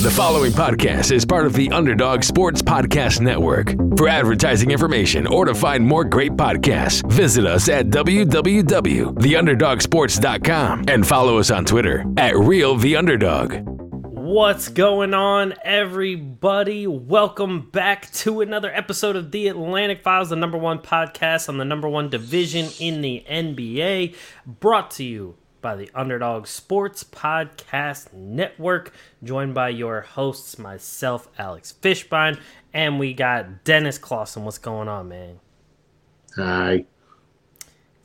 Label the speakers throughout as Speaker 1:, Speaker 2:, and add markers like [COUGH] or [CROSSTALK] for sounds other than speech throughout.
Speaker 1: The following podcast is part of the Underdog Sports Podcast Network. For advertising information or to find more great podcasts, visit us at www.theunderdogsports.com and follow us on Twitter at Real The Underdog.
Speaker 2: What's going on, everybody? Welcome back to another episode of The Atlantic Files, the number one podcast on the number one division in the NBA, brought to you by the Underdog Sports Podcast Network, joined by your hosts, myself, Alex Fishbine, and we got Dennis Clausen. What's going on, man?
Speaker 3: Hi.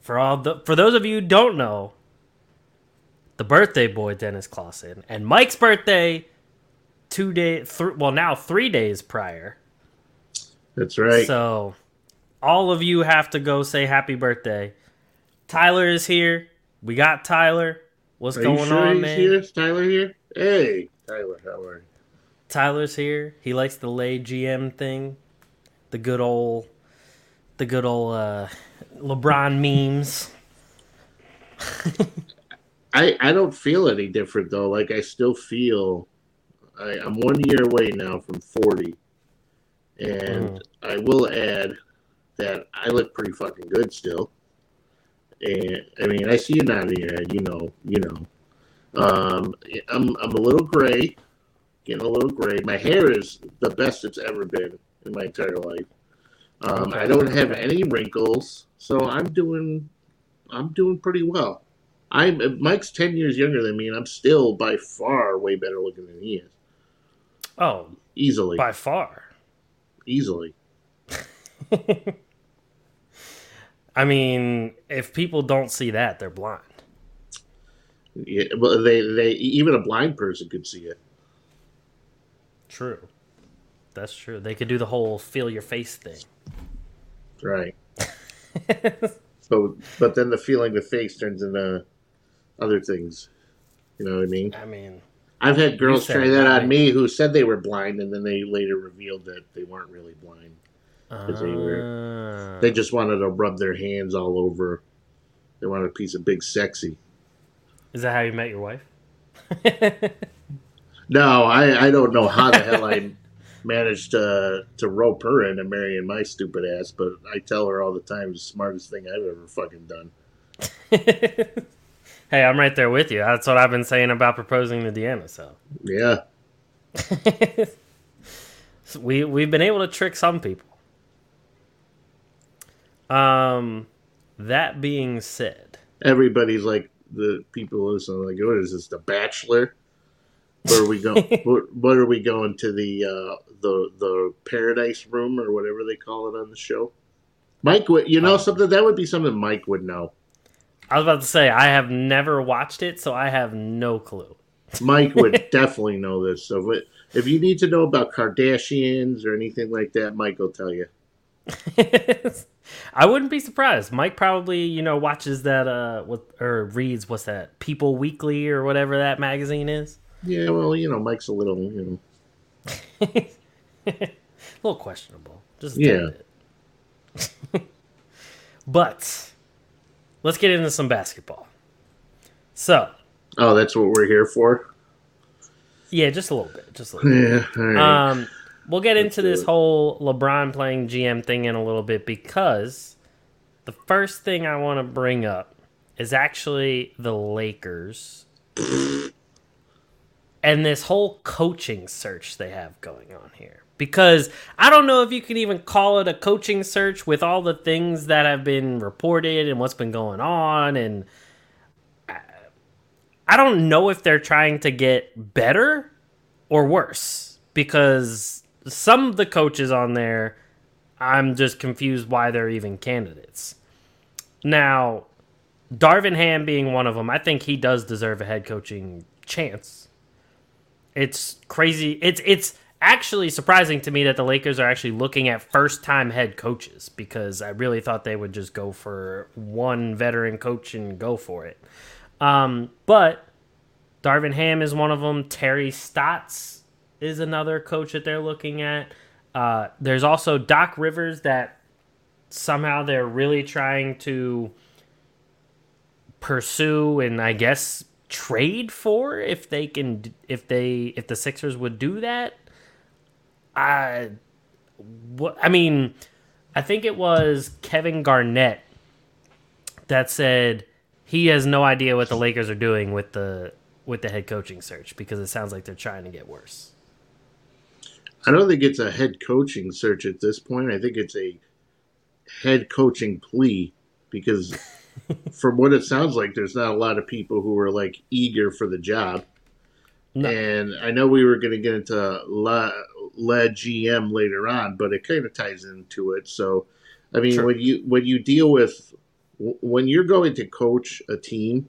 Speaker 2: For all the for those of you who don't know, the birthday boy Dennis Clausen and Mike's birthday two days th- well now 3 days prior.
Speaker 3: That's right.
Speaker 2: So all of you have to go say happy birthday. Tyler is here. We got Tyler. What's
Speaker 3: Are
Speaker 2: going
Speaker 3: you sure
Speaker 2: on,
Speaker 3: he's
Speaker 2: man?
Speaker 3: here? Is Tyler here? Hey, Tyler, how are you?
Speaker 2: Tyler's here. He likes the LeGM thing, the good old, the good old uh, LeBron [LAUGHS] memes.
Speaker 3: I I don't feel any different though. Like I still feel I, I'm one year away now from 40, and
Speaker 2: Mm.
Speaker 3: I will add that I look pretty fucking good still. And I mean, I see you nodding your head. You know, you know. Um, I'm I'm a little gray, getting a little gray. My hair is the best it's ever been in my entire life. Um, I don't have any wrinkles, so I'm doing I'm doing pretty well. I'm Mike's ten years younger than me, and I'm still by far way better looking than he is.
Speaker 2: Oh,
Speaker 3: Easily,
Speaker 2: by far.
Speaker 3: easily. [LAUGHS]
Speaker 2: I mean, if people don't see that, they're blind.
Speaker 3: Yeah, well, they they even a blind person could see it.
Speaker 2: True. That's true. They could do the whole feel your face thing.
Speaker 3: Right. [LAUGHS] So, but then the feeling the face turns into other things. You know what I mean?
Speaker 2: I mean,
Speaker 3: I've had girls try that on
Speaker 2: me
Speaker 3: who said they were blind, and then they later revealed that they weren't really blind. Because they
Speaker 2: uh,
Speaker 3: They just wanted to rub their hands all over. They wanted a piece of big sexy.
Speaker 2: is that how you met your wife? [LAUGHS]
Speaker 3: No, I, I don't know how the hell I [LAUGHS] managed to to rope her into marrying my stupid ass, but I tell her all the time it's the smartest thing I've ever fucking done. [LAUGHS]
Speaker 2: hey, I'm right there with you. That's what I've been saying about proposing to Deanna. So
Speaker 3: Yeah.
Speaker 2: we we've been able to trick some people. Um, that being said,
Speaker 3: Everybody's like the people listen like, what is this, The Bachelor? Where are we going? what, what are we going to the uh, the the Paradise Room or whatever they call it on the show? Mike would, you know,
Speaker 2: Oh.
Speaker 3: something that would be something Mike would know.
Speaker 2: I was about to say I have never watched it, so I have no clue.
Speaker 3: Mike would [LAUGHS] definitely know this. So if you need to know about Kardashians or anything like that, Mike will tell you. [LAUGHS]
Speaker 2: I wouldn't be surprised. Mike probably, you know, watches that uh what or reads what's that People Weekly or whatever that magazine is.
Speaker 3: Yeah, well, you know, Mike's a little, you know,
Speaker 2: a [LAUGHS] little questionable. Just
Speaker 3: Yeah. [LAUGHS]
Speaker 2: but let's get into some basketball. So,
Speaker 3: oh, that's what we're here for.
Speaker 2: yeah, just a little bit, just a little bit.
Speaker 3: Yeah, all right.
Speaker 2: Um, we'll get into this
Speaker 3: it.
Speaker 2: whole LeBron playing GM thing in a little bit because the first thing I want to bring up is actually the Lakers [COUGHS] and this whole coaching search they have going on here. Because I don't know if you can even call it a coaching search with all the things that have been reported and what's been going on and uh, I don't know if they're trying to get better or worse because some of the coaches on there I'm just confused why they're even candidates. Now, Darvin Ham being one of them, I think he does deserve a head coaching chance. It's crazy. It's it's actually surprising to me that the Lakers are actually looking at first-time head coaches because I really thought they would just go for one veteran coach and go for it. Um, but Darvin Ham is one of them. Terry Stotts is another coach that they're looking at. Uh, there's also Doc Rivers that somehow they're really trying to pursue and I guess trade for if they can if they if the Sixers would do that. I what I mean, I think it was Kevin Garnett that said he has no idea what the Lakers are doing with the with the head coaching search because it sounds like they're trying to get worse.
Speaker 3: I don't think it's a head coaching search at this point. I think it's a head coaching plea because [LAUGHS] from what it sounds like, there's not a lot of people who are like eager for the job. No. And I know we were going to get into La, La GM later on, but it kind of ties into it. So, I mean, sure. when you when you deal with when you're going to coach a team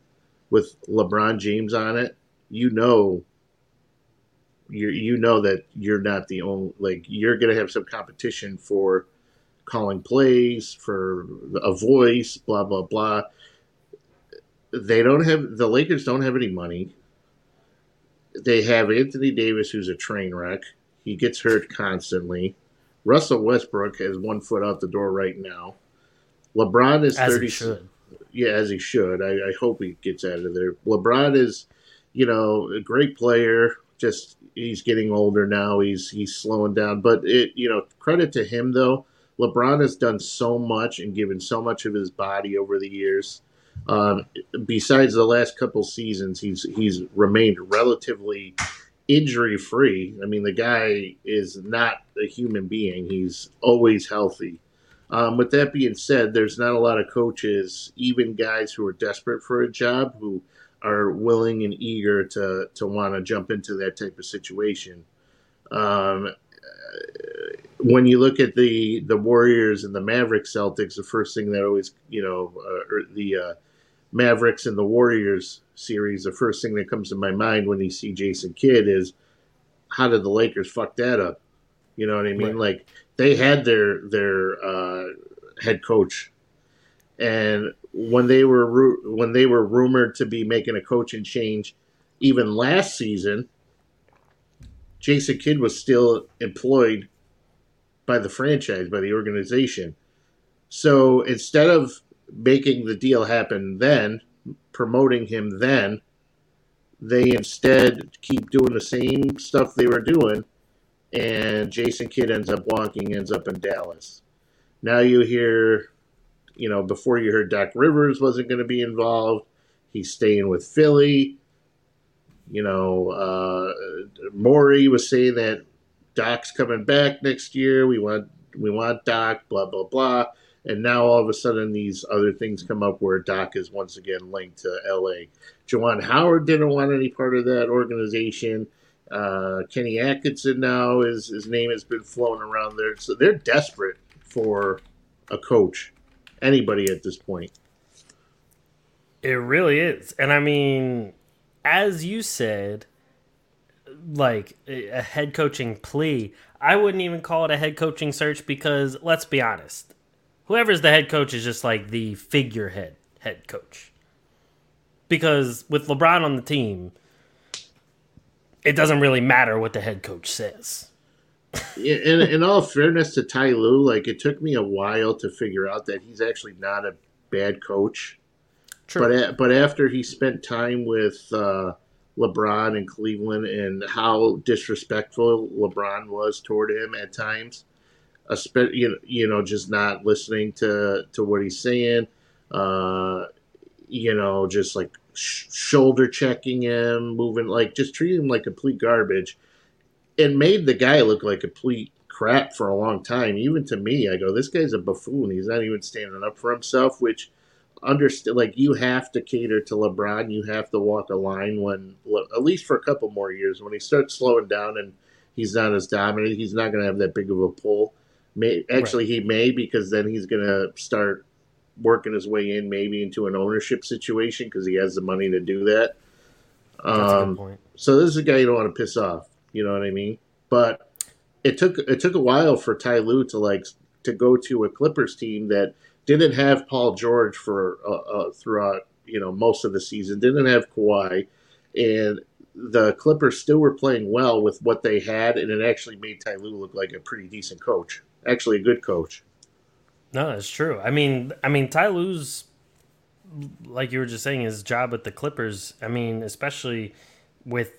Speaker 3: with LeBron James on it, you know you you know that you're not the only like you're going to have some competition for calling plays for a voice blah blah blah. They don't have the Lakers don't have any money. They have Anthony Davis who's a train wreck. He gets hurt constantly. Russell Westbrook has one foot out the door right now. LeBron is as 30 yeah as he should. I, I hope he gets out of there. LeBron is you know a great player just he's getting older now. He's he's slowing down. But it you know credit to him though. LeBron has done so much and given so much of his body over the years. Um, besides the last couple seasons, he's he's remained relatively injury free. I mean, the guy is not a human being. He's always healthy. Um, with that being said, there's not a lot of coaches, even guys who are desperate for a job, who are willing and eager to to want to jump into that type of situation. Um, when you look at the the Warriors and the Mavericks Celtics, the first thing that always you know, uh, or the uh, Mavericks and the Warriors series, the first thing that comes to my mind when you see Jason Kidd is how did the Lakers fuck that up? You know what I mean? Right. Like they had their their uh, head coach, and when they were when they were rumored to be making a coaching change, even last season, Jason Kidd was still employed by the franchise by the organization. So instead of making the deal happen then, promoting him then, they instead keep doing the same stuff they were doing, and Jason Kidd ends up walking, ends up in Dallas. Now you hear you know, before you heard Doc Rivers wasn't going to be involved. He's staying with Philly. You know, uh, Morey was saying that Doc's coming back next year. We want we want Doc. Blah blah blah. And now all of a sudden these other things come up where Doc is once again linked to L.A. Juwan Howard didn't want any part of that organization. Uh, Kenny Atkinson now is his name has been flown around there, so they're desperate for a coach anybody at this point.
Speaker 2: It really is. And I mean, as you said, like a head coaching plea, I wouldn't even call it a head coaching search because let's be honest, whoever's the head coach is just like the figurehead head coach. Because with LeBron on the team, it doesn't really matter what the head coach says
Speaker 3: in, in all fairness to Ty Lue, like it took me a while to figure out that he's actually not a bad coach. True. But but after he spent time with uh, LeBron in Cleveland and how disrespectful LeBron was toward him at times, you know, you know, just not listening to to what he's saying, uh, you know, just like sh- shoulder checking him, moving like just treating him like complete garbage it made the guy look like a complete crap for a long time. Even to me, I go, this guy's a buffoon. He's not even standing up for himself, which understand like you have to cater to LeBron. You have to walk a line when at least for a couple more years when he starts slowing down and he's not as dominant. He's not going to have that big of a pull. May, actually, right. he may because then he's going to start working his way in maybe into an ownership situation because he has the money to do that. Um, so this is a guy you don't want to piss off. You know what I mean? But it took it took a while for Ty Lue to like to go to a Clippers team that didn't have Paul George for uh, uh, throughout you know most of the season, didn't have Kawhi, and the Clippers still were playing well with what they had, and it actually made Ty Lue look like a pretty decent coach, actually a good coach.
Speaker 2: No, that's true. I mean, I mean, Ty Lue's like you were just saying, his job with the Clippers. I mean, especially with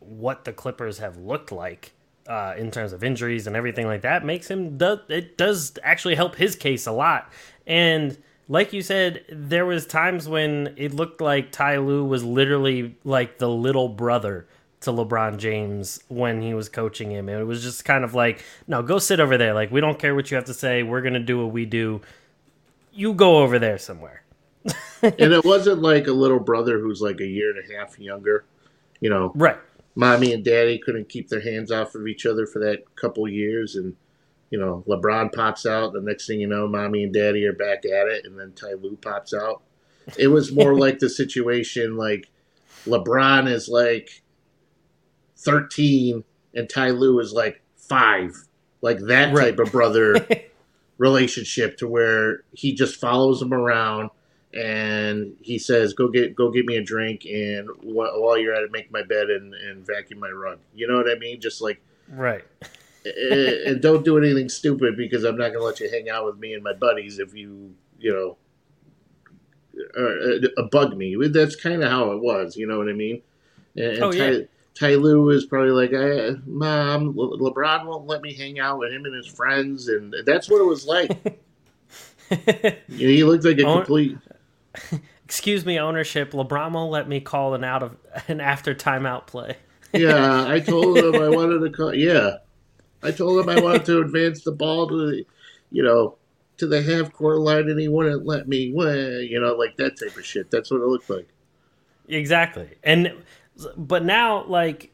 Speaker 2: what the Clippers have looked like uh, in terms of injuries and everything like that, makes him does it does actually help his case a lot. And like you said, there was times when it looked like Ty Lue was literally like the little brother to LeBron James when he was coaching him. And it was just kind of like, no, go sit over there. Like, we don't care what you have to say. We're going to do what we do. You go over there somewhere. [LAUGHS]
Speaker 3: and it wasn't like a little brother who's like a year and a half younger. You know,
Speaker 2: right.
Speaker 3: Mommy and daddy couldn't keep their hands off of each other for that couple years. And, you know, LeBron pops out. The next thing you know, mommy and daddy are back at it. And then Ty Lue pops out. It was more [LAUGHS] like the situation like LeBron is like 13 and Ty Lue is like five. Like that
Speaker 2: Right.
Speaker 3: type of brother [LAUGHS] relationship to where he just follows him around and he says, "Go get go get me a drink and wh- while you're at it, make my bed and, and vacuum my rug." You know what I mean? Just like
Speaker 2: Right. [LAUGHS]
Speaker 3: and don't do anything stupid because I'm not going to let you hang out with me and my buddies if you you know uh, uh, bug me. That's kind of how it was. You know what I mean? And, and
Speaker 2: Oh, yeah.
Speaker 3: Ty, Ty Lue is probably like, I, "Mom, Le- LeBron won't let me hang out with him and his friends," and that's what it was like. You [LAUGHS] know, he looked like a complete. [LAUGHS]
Speaker 2: Excuse me, ownership. LeBron won't let me call an out of an after timeout play.
Speaker 3: Yeah, I [LAUGHS] told him I wanted to call. Yeah, I told him I wanted to advance the ball to the, you know, to the half court line, and he wouldn't let me. Well, you know, like that type of shit. That's what it looked like.
Speaker 2: Exactly. And but now like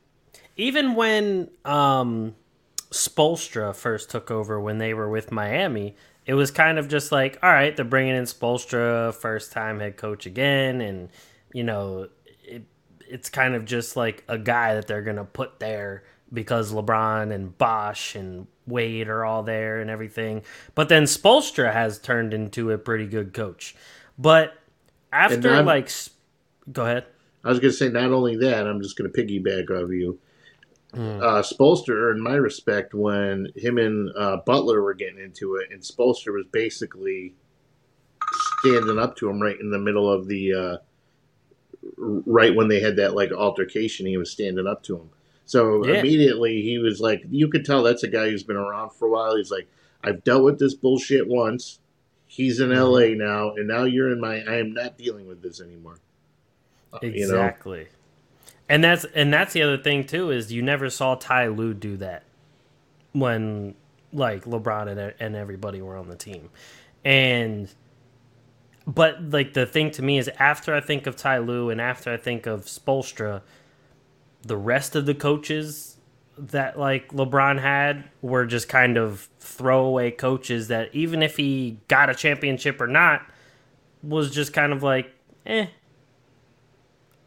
Speaker 2: even when um Spoelstra first took over when they were with Miami, it was kind of just like, all right, they're bringing in Spoelstra, first time head coach again and you know, it, it's kind of just like a guy that they're going to put there because LeBron and Bosh and Wade are all there and everything. But then Spoelstra has turned into a pretty good coach. But after like go ahead.
Speaker 3: I was going to say not only that, I'm just going to piggyback off you.
Speaker 2: Hmm.
Speaker 3: Uh, Spoelstra earned my respect when him and uh, Butler were getting into it, and Spoelstra was basically standing up to him right in the middle of the, uh, right when they had that like altercation. He was standing up to him. So
Speaker 2: Yeah.
Speaker 3: immediately he was like, you could tell that's a guy who's been around for a while. He's like, I've dealt with this bullshit once. He's in LA now, and now you're in my. I am not dealing with this anymore. Exactly. you know?
Speaker 2: And that's and that's the other thing too is you never saw Ty Lue do that when like LeBron and and everybody were on the team. And but like the thing to me is after I think of Ty Lue and after I think of Spoelstra, the rest of the coaches that like LeBron had were just kind of throwaway coaches that even if he got a championship or not was just kind of like eh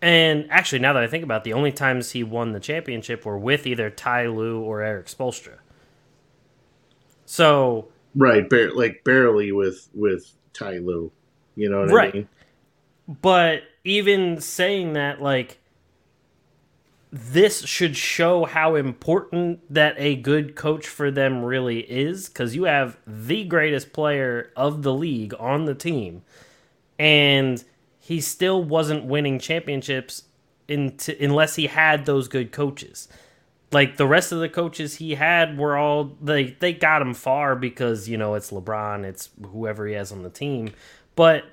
Speaker 2: and actually, now that I think about it, the only times he won the championship were with either Ty Lue or Erik Spoelstra. So,
Speaker 3: Right, bar- like barely with with Ty Lue, You know what
Speaker 2: Right.
Speaker 3: I mean?
Speaker 2: but even saying that, like, this should show how important that a good coach for them really is because you have the greatest player of the league on the team, and he still wasn't winning championships unless he had those good coaches. Like the rest of the coaches he had were all they they got him far because you know it's LeBron, it's whoever he has on the team, but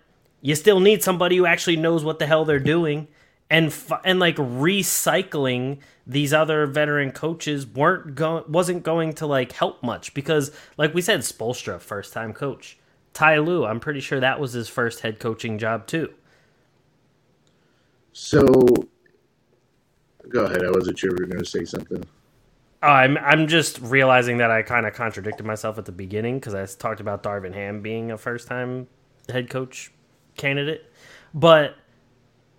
Speaker 2: you still need somebody who actually knows what the hell they're doing and and like recycling these other veteran coaches weren't going wasn't going to like help much because like we said Spoelstra first time coach. Ty Lue I'm pretty sure that was his first head coaching job too
Speaker 3: So, go ahead. I wasn't sure you were going to say something.
Speaker 2: I'm I'm just realizing that I kind of contradicted myself at the beginning because I talked about Darvin Ham being a first time head coach candidate, but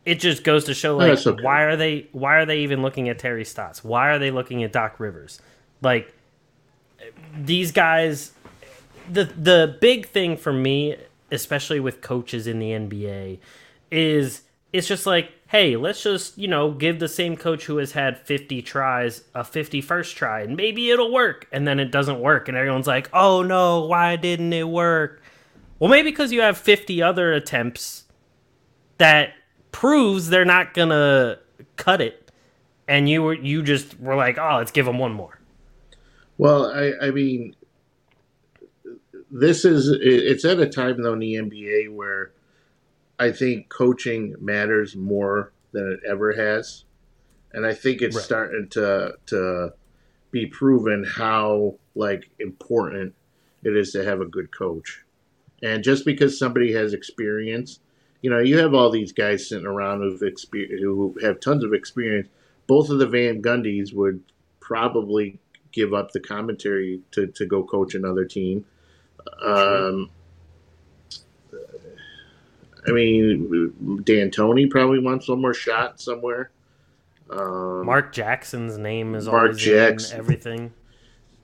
Speaker 2: it just goes to show like
Speaker 3: that's okay.
Speaker 2: why are they why are they even looking at Terry Stotts? Why are they looking at Doc Rivers? Like these guys the the big thing for me, especially with coaches in the NBA, is it's just like, hey, let's just, you know, give the same coach who has had 50 tries a 51st try and maybe it'll work. And then it doesn't work. And everyone's like, oh no, why didn't it work? Well, maybe because you have 50 other attempts that proves they're not gonna cut it, and you were you just were like, oh, let's give them one more.
Speaker 3: Well, I, I mean, this is it's at a time though in the NBA where I think coaching matters more than it ever has, and I think it's
Speaker 2: Right.
Speaker 3: starting to to be proven how like important it is to have a good coach. And just because somebody has experience, you know, you have all these guys sitting around who've exper- who have tons of experience. Both of the Van Gundys would probably give up the commentary to, to go coach another team. Um, I mean, D'Antoni probably wants one more shot somewhere. Um,
Speaker 2: Mark Jackson's name is
Speaker 3: Mark
Speaker 2: always
Speaker 3: Jackson.
Speaker 2: in everything.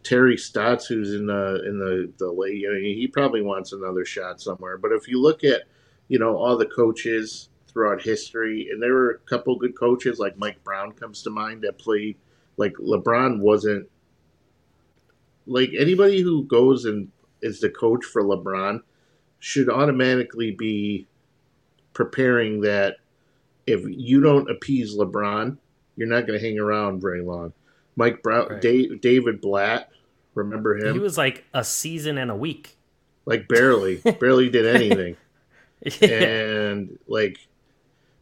Speaker 3: Terry Stotts, who's in the in the the late, he probably wants another shot somewhere. But if you look at, you know, all the coaches throughout history, and there were a couple good coaches like Mike Brown comes to mind that played like LeBron wasn't like anybody who goes and is the coach for LeBron should automatically be preparing that if you don't appease LeBron, you're not going to hang around very long. Mike Brown,
Speaker 2: Right.
Speaker 3: Dave, David Blatt, remember him?
Speaker 2: He was like a season and a week.
Speaker 3: like barely, [LAUGHS] barely did anything. and like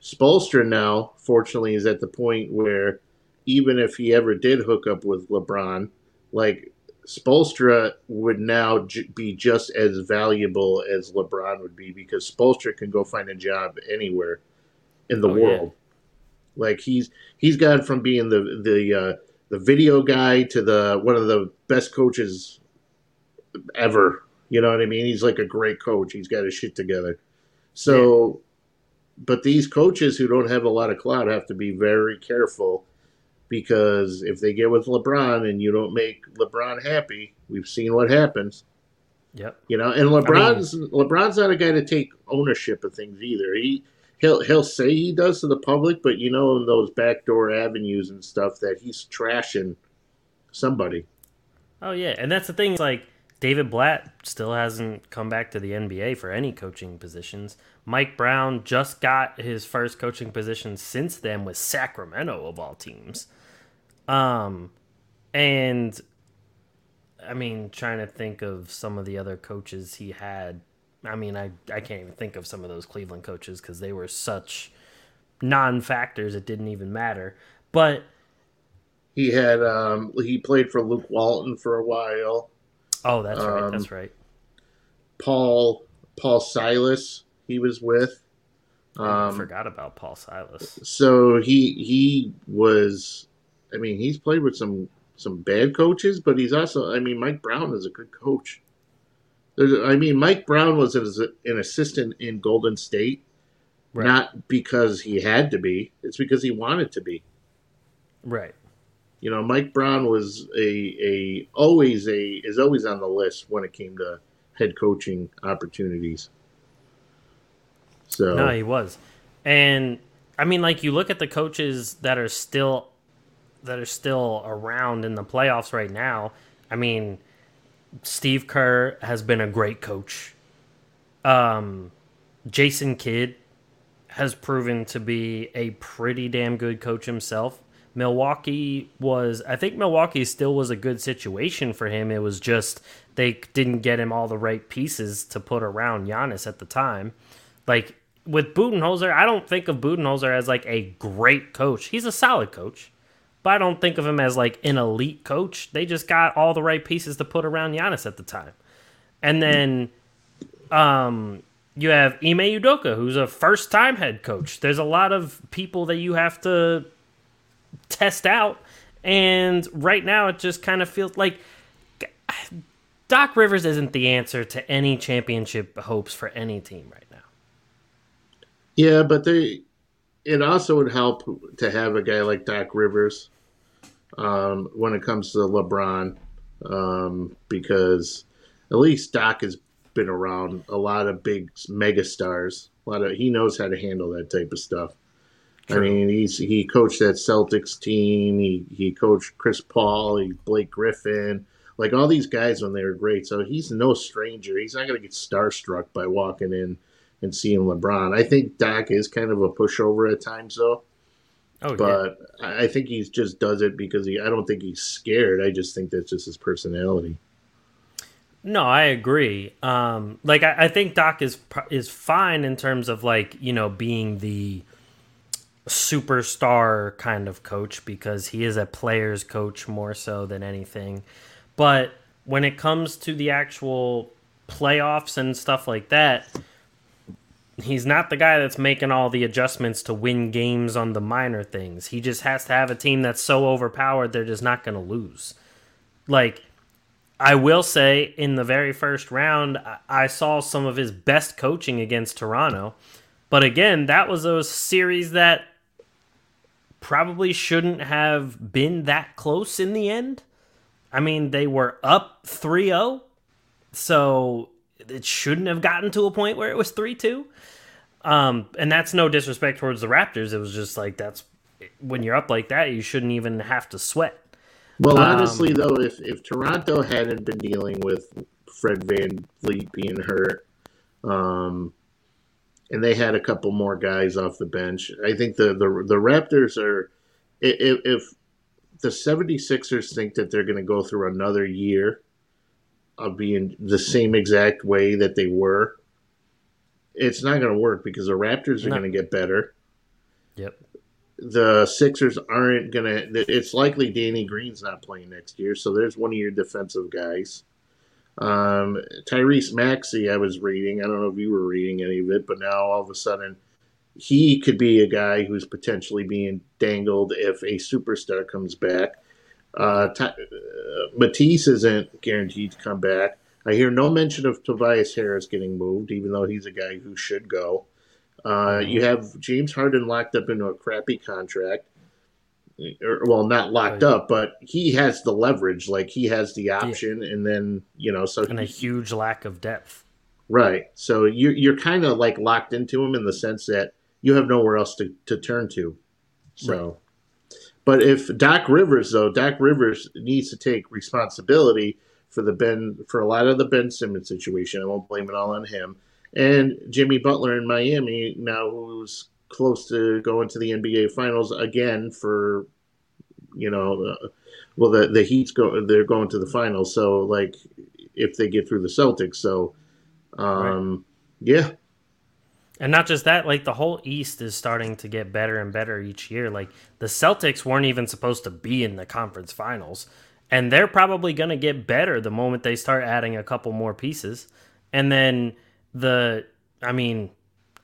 Speaker 3: Spoelstra now, fortunately, is at the point where even if he ever did hook up with LeBron, like Spoelstra would now j- be just as valuable as LeBron would be because Spoelstra can go find a job anywhere in the
Speaker 2: Oh, yeah.
Speaker 3: world. Like he's he's gone from being the the uh, the video guy to the one of the best coaches ever. You know what I mean? He's like a great coach. He's got his shit together. So, but these coaches who don't have a lot of clout have to be very careful because if they get with LeBron and you don't make LeBron happy, we've seen what happens.
Speaker 2: Yep.
Speaker 3: You know, and LeBron's LeBron's not a guy to take ownership of things either. He he'll he'll say he does to the public, but you know, in those backdoor avenues and stuff, that he's trashing somebody.
Speaker 2: Oh yeah, and that's the thing. Like David Blatt still hasn't come back to the NBA for any coaching positions. Mike Brown just got his first coaching position since then with Sacramento of all teams. Um, and I mean, trying to think of some of the other coaches he had. I mean, I I can't even think of some of those Cleveland coaches because they were such non-factors. It didn't even matter. But
Speaker 3: He had um, he played for Luke Walton for a while.
Speaker 2: oh, that's right.
Speaker 3: Um,
Speaker 2: That's right.
Speaker 3: Paul Paul Silas he was with.
Speaker 2: I
Speaker 3: Um,
Speaker 2: forgot about Paul Silas.
Speaker 3: so he he was I mean he's played with some some bad coaches, but he's also I mean Mike Brown is a good coach. There's, I mean Mike Brown was as an assistant in Golden State,
Speaker 2: Right.
Speaker 3: not because he had to be. It's because he wanted to be.
Speaker 2: Right.
Speaker 3: You know, Mike Brown was a a always a is always on the list when it came to head coaching opportunities. So
Speaker 2: No, he was. And I mean like you look at the coaches that are still that are still around in the playoffs right now. I mean Steve Kerr has been a great coach. Um Jason Kidd has proven to be a pretty damn good coach himself. Milwaukee was I think Milwaukee still was a good situation for him. It was just they didn't get him all the right pieces to put around Giannis at the time. Like with Budenholzer, I don't think of Budenholzer as like a great coach. He's a solid coach, but I don't think of him as like an elite coach. They just got all the right pieces to put around Giannis at the time. And then um you have Ime Udoka, who's a first time head coach. There's a lot of people that you have to test out. And right now it just kind of feels like Doc Rivers isn't the answer to any championship hopes for any team right now.
Speaker 3: Yeah, but they it also would help to have a guy like Doc Rivers um, when it comes to LeBron um, because at least Doc has been around a lot of big mega stars. A lot of he knows how to handle that type of stuff. I mean, he's he coached that Celtics team. He he coached Chris Paul, he, Blake Griffin, like all these guys when they were great. So he's no stranger. He's not going to get starstruck by walking in and seeing LeBron. I think Doc is kind of a pushover at times, though. Oh, but yeah. I think he just does it because he. I don't think he's scared. I just think that's just his personality.
Speaker 2: No, I agree. Um, like I, I think Doc is is fine in terms of like you know being the superstar kind of coach because he is a player's coach more so than anything. But when it comes to the actual playoffs and stuff like that, he's not the guy that's making all the adjustments to win games on the minor things. He just has to have a team that's so overpowered they're just not going to lose. Like I will say in the very first round I saw some of his best coaching against Toronto. But again, that was a series that probably shouldn't have been that close in the end. I mean, they were up 3 0, so it shouldn't have gotten to a point where it was 3 2. Um, and that's no disrespect towards the Raptors. It was just like that's when you're up like that, you shouldn't even have to sweat.
Speaker 3: Well, um, honestly, though, if, if Toronto hadn't been dealing with Fred VanVleet being hurt, um, and they had a couple more guys off the bench. I think the the, the Raptors are if, if the 76ers think that they're going to go through another year of being the same exact way that they were, it's not going to work because the Raptors are no. going to get better.
Speaker 2: Yep.
Speaker 3: The Sixers aren't going to. It's likely Danny Green's not playing next year, so there's one of your defensive guys. Um, Tyrese Maxey, I was reading. I don't know if you were reading any of it, but now all of a sudden, he could be a guy who's potentially being dangled if a superstar comes back. Uh, uh, Matisse isn't guaranteed to come back. I hear no mention of Tobias Harris getting moved, even though he's a guy who should go. Uh, you have James Harden locked up into a crappy contract or, well, not locked up, but he has the leverage. Like he has the option, yeah. and then you know, so
Speaker 2: and a huge lack of depth.
Speaker 3: Right. So you you're kind of like locked into him in the sense that you have nowhere else to, to turn to. So. But if Doc Rivers though, Doc Rivers needs to take responsibility for the Ben for a lot of the Ben Simmons situation. I won't blame it all on him. And Jimmy Butler in Miami now, who's close to going to the NBA Finals again for, you know, uh, well the the Heat's go they're going to the finals. So like if they get through the Celtics, so um, right. yeah.
Speaker 2: And not just that, like the whole East is starting to get better and better each year. Like the Celtics weren't even supposed to be in the conference finals, and they're probably going to get better the moment they start adding a couple more pieces. And then the, I mean,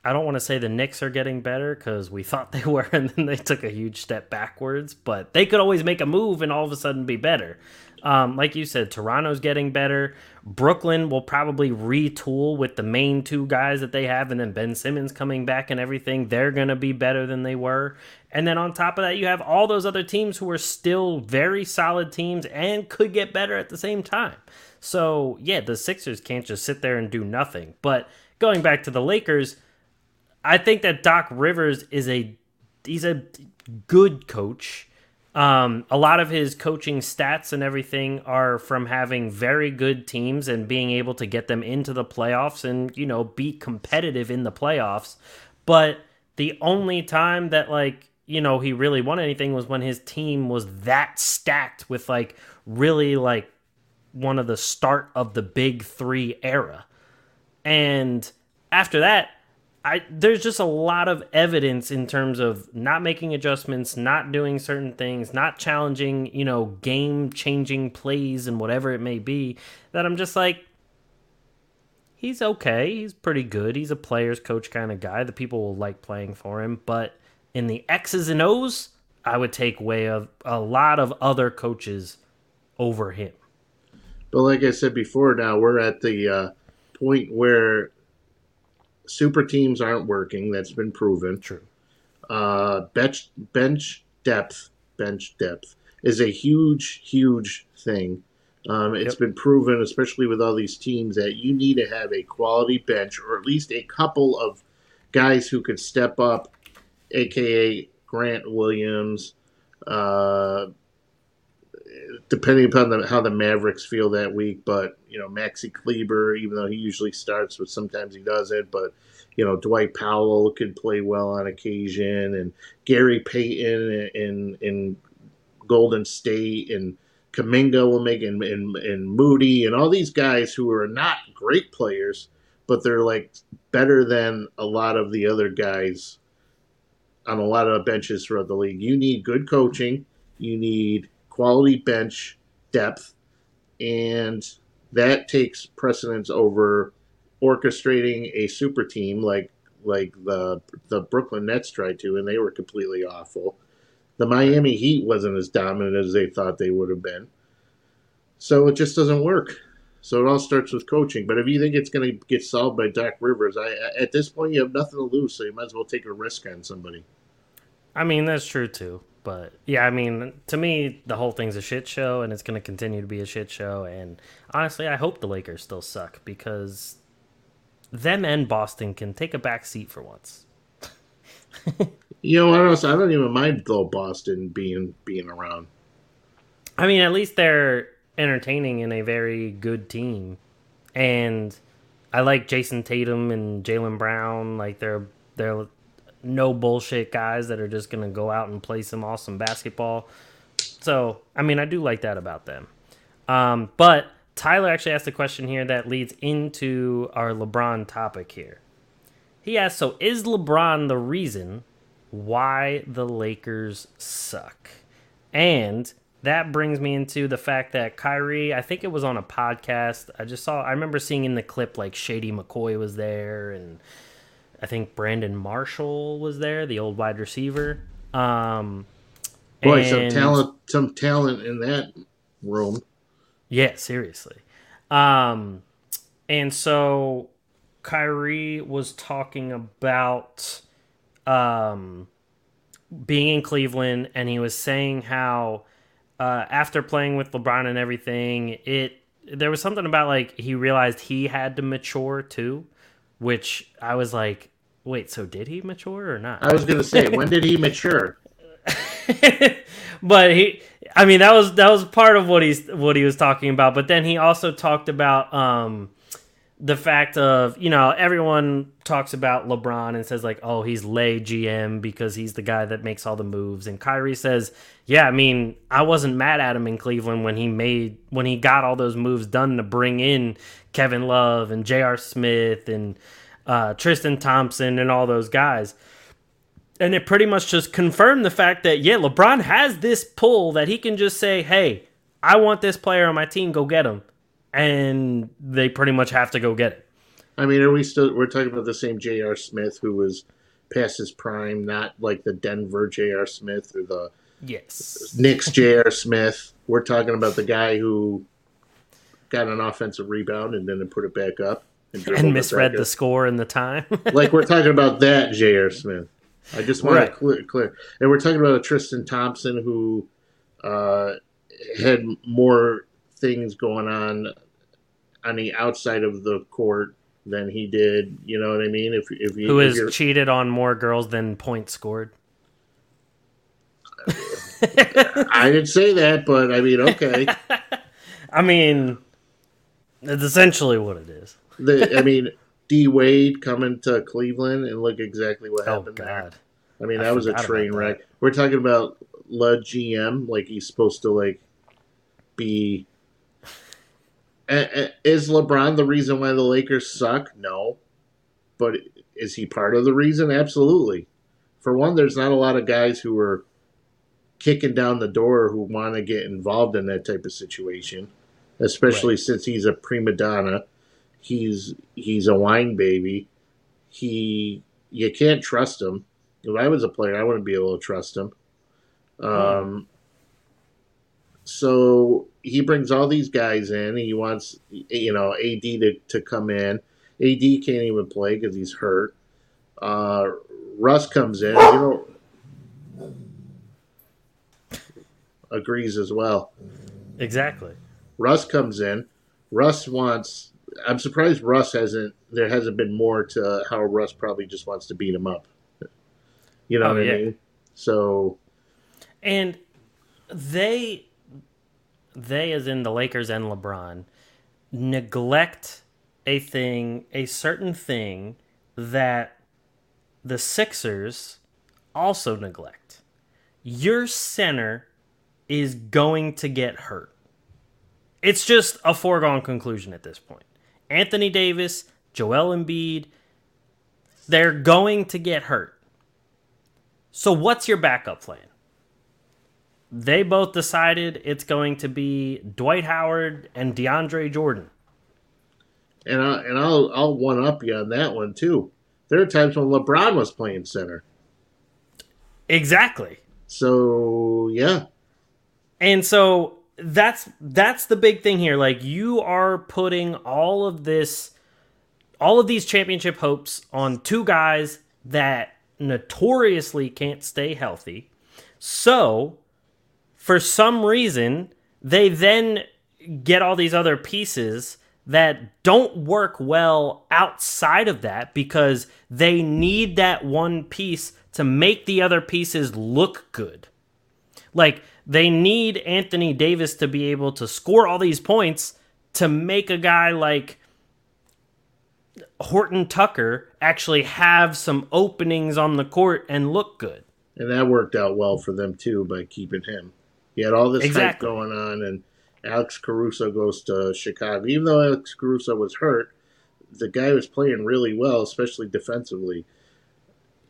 Speaker 2: I don't want to say the Knicks are getting better because we [LAUGHS] thought they were, and then they took a huge step backwards. But they could always make a move and all of a sudden be better. Um, like you said, Toronto's getting better. Brooklyn will probably retool with the main two guys that they have, and then Ben Simmons coming back and everything. They're going to be better than they were. And then on top of that, you have all those other teams who are still very solid teams and could get better at the same time. So, yeah, the Sixers can't just sit there and do nothing. But going back to the Lakers, I think that Doc Rivers is a he's a good coach. Um, a lot of his coaching stats and everything are from having very good teams and being able to get them into the playoffs and you know be competitive in the playoffs. But the only time that like you know he really won anything was when his team was that stacked with like really like one of the start of the big three era. And after that, I there's just a lot of evidence in terms of not making adjustments, not doing certain things, not challenging, you know, game changing plays and whatever it may be that I'm just like he's okay, he's pretty good. He's a player's coach kind of guy. The people will like playing for him, but in the X's and O's, I would take way of a lot of other coaches over him.
Speaker 3: But like I said before, now we're at the uh, point where super teams aren't working. That's been proven.
Speaker 2: True.
Speaker 3: Uh, bench bench depth, bench depth is a huge, huge thing. Um, it's yep. been proven, especially with all these teams, that you need to have a quality bench or at least a couple of guys who could step up, aka Grant Williams. Uh, depending upon the, how the Mavericks feel that week. But you know, Maxi Kleber, even though he usually starts, but sometimes he doesn't. But you know, Dwight Powell could play well on occasion, and Gary Payton in in Golden State, and Kuminga will make, and, and and Moody, and all these guys who are not great players, but they're like better than a lot of the other guys on a lot of benches throughout the league. You need good coaching. You need quality bench depth, and that takes precedence over orchestrating a super team like like the the Brooklyn Nets tried to, and they were completely awful. The Miami Heat wasn't as dominant as they thought they would have been. So it just doesn't work. So it all starts with coaching. But if you think it's going to get solved by Doc Rivers, I at this point you have nothing to lose, so you might as well take a risk on somebody.
Speaker 2: I mean, that's true too. But yeah, I mean, to me, the whole thing's a shit show, and it's going to continue to be a shit show. And honestly, I hope the Lakers still suck because them and Boston can take a back seat for once.
Speaker 3: you know, don't, I don't even mind though Boston being being around.
Speaker 2: I mean, at least they're entertaining and a very good team, and I like Jayson Tatum and Jaylen Brown. Like they're they're no bullshit guys that are just going to go out and play some awesome basketball. So, I mean, I do like that about them. Um, but Tyler actually asked a question here that leads into our LeBron topic here. He asked, so is LeBron the reason why the Lakers suck? And that brings me into the fact that Kyrie, I think it was on a podcast. I just saw, I remember seeing in the clip like Shady McCoy was there and I think Brandon Marshall was there, the old wide receiver. Um,
Speaker 3: Boy, and, some talent, some talent in that room.
Speaker 2: Yeah, seriously. Um, and so Kyrie was talking about um, being in Cleveland, and he was saying how uh, after playing with LeBron and everything, it there was something about like he realized he had to mature too which I was like, wait, so did he mature or not?
Speaker 3: I was gonna say, when did he mature? [LAUGHS]
Speaker 2: but he, I mean, that was that was part of what he's what he was talking about. But then he also talked about um, the fact of you know everyone talks about LeBron and says like, oh, he's LeGM because he's the guy that makes all the moves. And Kyrie says, yeah, I mean, I wasn't mad at him in Cleveland when he made when he got all those moves done to bring in Kevin Love and J.R. Smith and uh, Tristan Thompson and all those guys. And it pretty much just confirmed the fact that, yeah, LeBron has this pull that he can just say, hey, I want this player on my team, go get him. And they pretty much have to go get it.
Speaker 3: I mean, are we still, we're talking about the same J.R. Smith who was past his prime, not like the Denver J.R. Smith or the
Speaker 2: yes
Speaker 3: Knicks J.R. Smith. We're talking about the guy who got an offensive rebound and then put it back up
Speaker 2: and, and misread the score and the time. [LAUGHS]
Speaker 3: like we're talking about that J.R. Smith. I just want right. to clear, clear, and we're talking about a Tristan Thompson who uh, had more things going on on the outside of the court than he did. You know what I mean? If if
Speaker 2: you, who has cheated on more girls than points scored.
Speaker 3: I didn't say that, but I mean, okay. [LAUGHS]
Speaker 2: I mean, it's essentially what it is.
Speaker 3: the, I mean, [LAUGHS] D Wade coming to Cleveland and look exactly what oh, happened oh, there. I mean, I that was a train wreck. We're talking about LeGM, like he's supposed to like be. Is LeBron the reason why the Lakers suck? No, but is he part of the reason? Absolutely. For one, there's not a lot of guys who are kicking down the door who want to get involved in that type of situation especially right. since he's a prima donna. He's he's a whine baby. He you can't trust him. If I was a player, I wouldn't be able to trust him. Um, so he brings all these guys in. He wants you know AD to, to come in. AD can't even play because he's hurt. Uh, Russ comes in. You know, agrees as well.
Speaker 2: Exactly.
Speaker 3: Russ comes in. Russ wants. I'm surprised Russ hasn't. There hasn't been more to how Russ probably just wants to beat him up. You know oh, what yeah. I mean? So.
Speaker 2: And they they, as in the Lakers and LeBron, neglect a thing, a certain thing that the Sixers also neglect. Your center is going to get hurt. It's just a foregone conclusion at this point. Anthony Davis, Joel Embiid, they're going to get hurt. So, what's your backup plan? They both decided it's going to be Dwight Howard and DeAndre Jordan.
Speaker 3: And I and I'll I'll one up you on that one too. There are times when LeBron was playing center.
Speaker 2: Exactly.
Speaker 3: So yeah.
Speaker 2: And so that's that's the big thing here. Like you are putting all of this all of these championship hopes on two guys that notoriously can't stay healthy. So, for some reason, they then get all these other pieces that don't work well outside of that because they need that one piece to make the other pieces look good. Like, they need Anthony Davis to be able to score all these points to make a guy like Horton Tucker actually have some openings on the court and look good.
Speaker 3: And that worked out well for them too by keeping him. He had all this exactly. hype going on, and Alex Caruso goes to Chicago. Even though Alex Caruso was hurt, the guy was playing really well, especially defensively.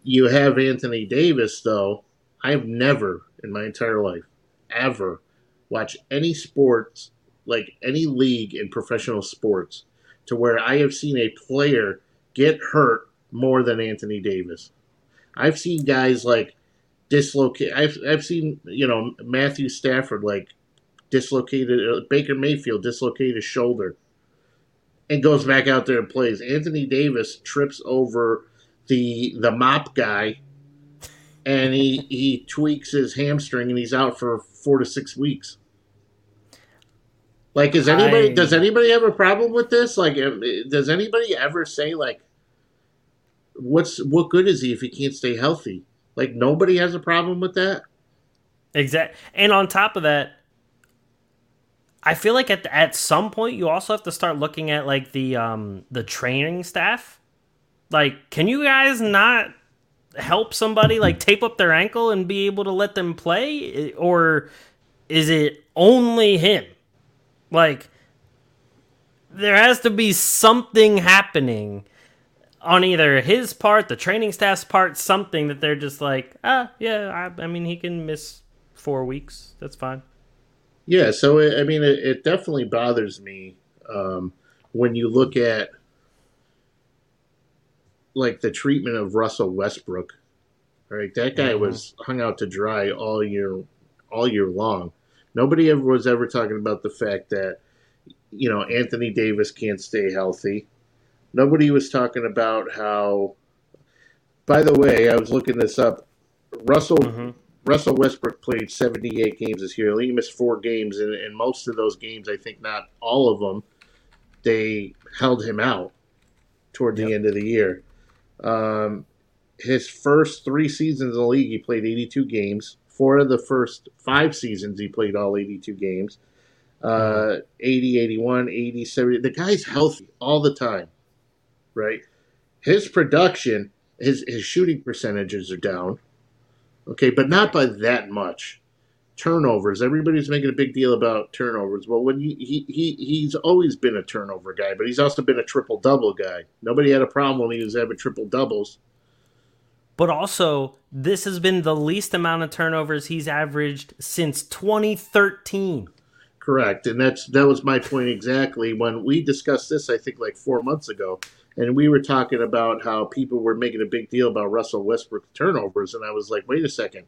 Speaker 3: You have Anthony Davis, though. I've never in my entire life ever watched any sports, like any league in professional sports, to where I have seen a player get hurt more than Anthony Davis. I've seen guys like dislocate. I've I've seen you know Matthew Stafford like dislocated uh, Baker Mayfield dislocated his shoulder and goes back out there and plays. Anthony Davis trips over the the mop guy and he he tweaks his hamstring and he's out for four to six weeks. Like, is anybody? I, does anybody have a problem with this? Like, does anybody ever say like, what's what good is he if he can't stay healthy? Like, nobody has a problem with that.
Speaker 2: Exact. And on top of that, I feel like at at some point you also have to start looking at like the um the training staff. Like, can you guys not help somebody like tape up their ankle and be able to let them play, or is it only him? Like, there has to be something happening on either his part, the training staff's part, something that they're just like, ah, yeah, I, I mean, he can miss four weeks. That's fine.
Speaker 3: Yeah, so it, I mean, it, it, definitely bothers me um, when you look at like the treatment of Russell Westbrook. Right, that guy mm-hmm. was hung out to dry all year, all year long. Nobody ever was ever talking about the fact that you know Anthony Davis can't stay healthy. Nobody was talking about how. By the way, I was looking this up. Russell mm-hmm. Russell Westbrook played 78 games this year. He missed four games, and, and most of those games, I think not all of them, they held him out toward yep. the end of the year. Um, his first three seasons in the league, he played 82 games. Four of the first five seasons, he played all 82 games. Uh, 80, 81, 80, 70. The guy's healthy all the time, right? His production, his, his shooting percentages are down, okay, but not by that much. Turnovers. Everybody's making a big deal about turnovers. Well, when he, he, he he's always been a turnover guy, but he's also been a triple double guy. Nobody had a problem when he was having triple doubles
Speaker 2: but also this has been the least amount of turnovers he's averaged since 2013.
Speaker 3: Correct, and that's that was my point exactly when we discussed this. I think like four months ago, and we were talking about how people were making a big deal about Russell Westbrook turnovers, and I was like, wait a second.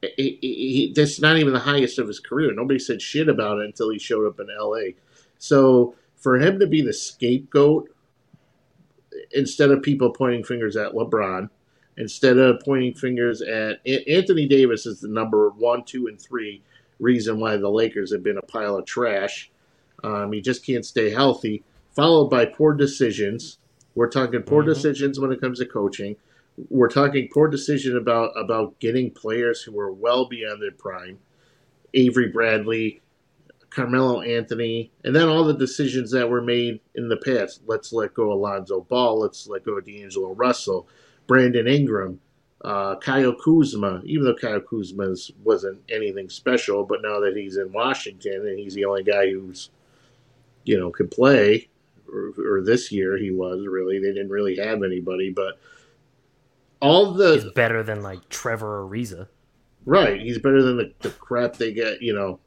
Speaker 3: He, he, that's not even the highest of his career. Nobody said shit about it until he showed up in LA. So for him to be the scapegoat instead of people pointing fingers at LeBron, instead of pointing fingers at Anthony Davis is the number one, two, and three reason why the Lakers have been a pile of trash. Um, he just can't stay healthy. Followed by poor decisions. We're talking poor mm-hmm. decisions when it comes to coaching. We're talking poor decision about about getting players who are well beyond their prime. Avery Bradley, Carmelo Anthony, and then all the decisions that were made in the past. Let's let go Alonzo Ball. Let's let go D'Angelo Russell, Brandon Ingram, uh, Kyle Kuzma. Even though Kyle Kuzma wasn't anything special, but now that he's in Washington and he's the only guy who's, you know, could play, or, or this year he was really. They didn't really have anybody, but all the
Speaker 2: He's better than like Trevor Ariza.
Speaker 3: Right. He's better than the, the crap they get, you know,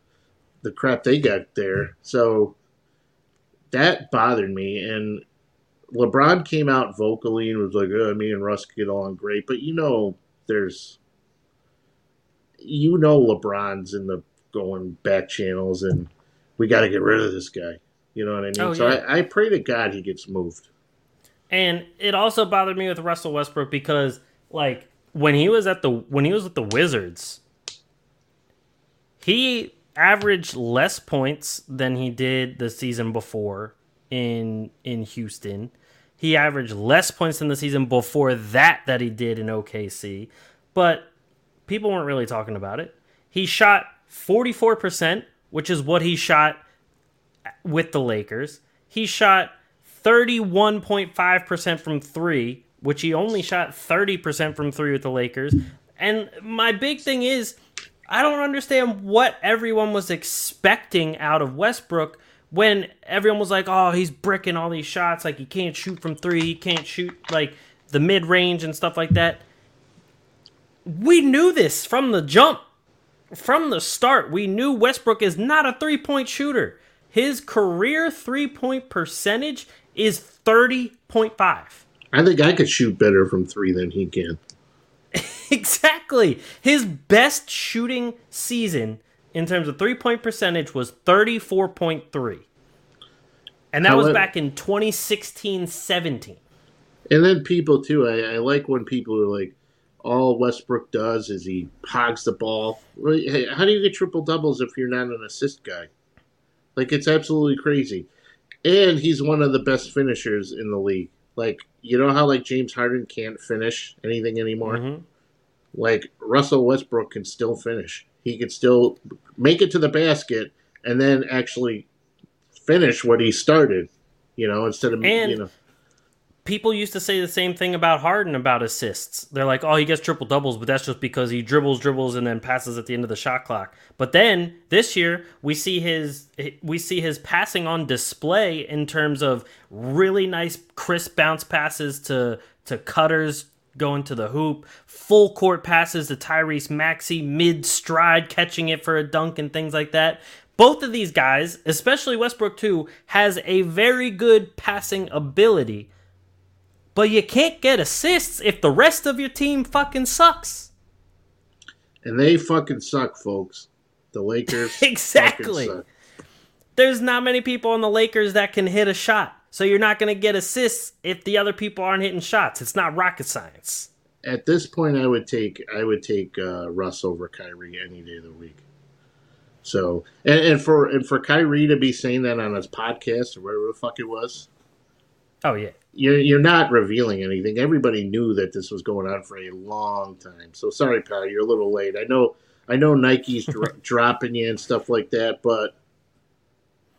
Speaker 3: the crap they got there. So that bothered me. And LeBron came out vocally and was like, oh, me and Russ get along great. But you know, there's, you know, LeBron's in the going back channels and we got to get rid of this guy. You know what I mean?
Speaker 2: Oh,
Speaker 3: so
Speaker 2: yeah.
Speaker 3: I, I pray to God he gets moved.
Speaker 2: And it also bothered me with Russell Westbrook because like when he was at the when he was with the Wizards, he averaged less points than he did the season before in in Houston. He averaged less points than the season before that that he did in OKC. But people weren't really talking about it. He shot 44%, which is what he shot with the Lakers. He shot 31.5% from three, which he only shot 30% from three with the Lakers. And my big thing is, I don't understand what everyone was expecting out of Westbrook when everyone was like, oh, he's bricking all these shots. Like, he can't shoot from three. He can't shoot, like, the mid range and stuff like that. We knew this from the jump. From the start, we knew Westbrook is not a three point shooter. His career three point percentage is 30.5.
Speaker 3: I think I could shoot better from three than he can. [LAUGHS]
Speaker 2: Exactly. His best shooting season in terms of three point percentage was 34.3. And that was back in 2016 17.
Speaker 3: And then people too. I, I like when people are like, all Westbrook does is he hogs the ball. Hey, How do you get triple doubles if you're not an assist guy? Like it's absolutely crazy. And he's one of the best finishers in the league. Like you know how like James Harden can't finish anything anymore.
Speaker 2: Mhm.
Speaker 3: Like Russell Westbrook can still finish. He could still make it to the basket and then actually finish what he started. You know, instead of
Speaker 2: And-
Speaker 3: you know.
Speaker 2: People used to say the same thing about Harden about assists. They're like, oh, he gets triple doubles, but that's just because he dribbles, dribbles, and then passes at the end of the shot clock. But then this year, we see his we see his passing on display in terms of really nice, crisp bounce passes to to cutters going to the hoop, full court passes to Tyrese Maxey mid stride, catching it for a dunk and things like that. Both of these guys, especially Westbrook too, has a very good passing ability. But you can't get assists if the rest of your team fucking sucks.
Speaker 3: And they fucking suck, folks. The Lakers [LAUGHS]
Speaker 2: Exactly. There's not many people on the Lakers that can hit a shot. So you're not going to get assists if the other people aren't hitting shots. It's not rocket science.
Speaker 3: At this point, I would take I would take uh, Russ over Kyrie any day of the week. So and, and for and for Kyrie to be saying that on his podcast or whatever the fuck it was,
Speaker 2: Oh yeah.
Speaker 3: you're you're not revealing anything. Everybody knew that this was going on for a long time. So sorry, pal, you're a little late. I know I know Nike's dro- [LAUGHS] dropping you and stuff like that, but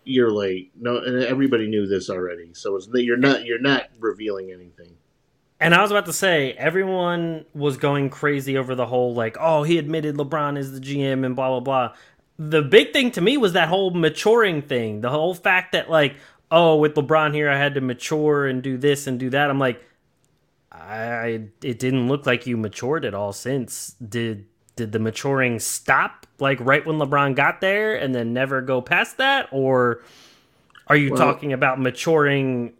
Speaker 3: you're late. No, and everybody knew this already. So it's you're not you're not revealing anything.
Speaker 2: And I was about to say, everyone was going crazy over the whole like, oh, he admitted LeBron is the GM and blah blah blah. The big thing to me was that whole maturing thing. The whole fact that like, oh, with LeBron here, I had to mature and do this and do that. I'm like, I it didn't look like you matured at all since. Did did the maturing stop like right when LeBron got there and then never go past that, or are you
Speaker 3: Well-
Speaker 2: talking about maturing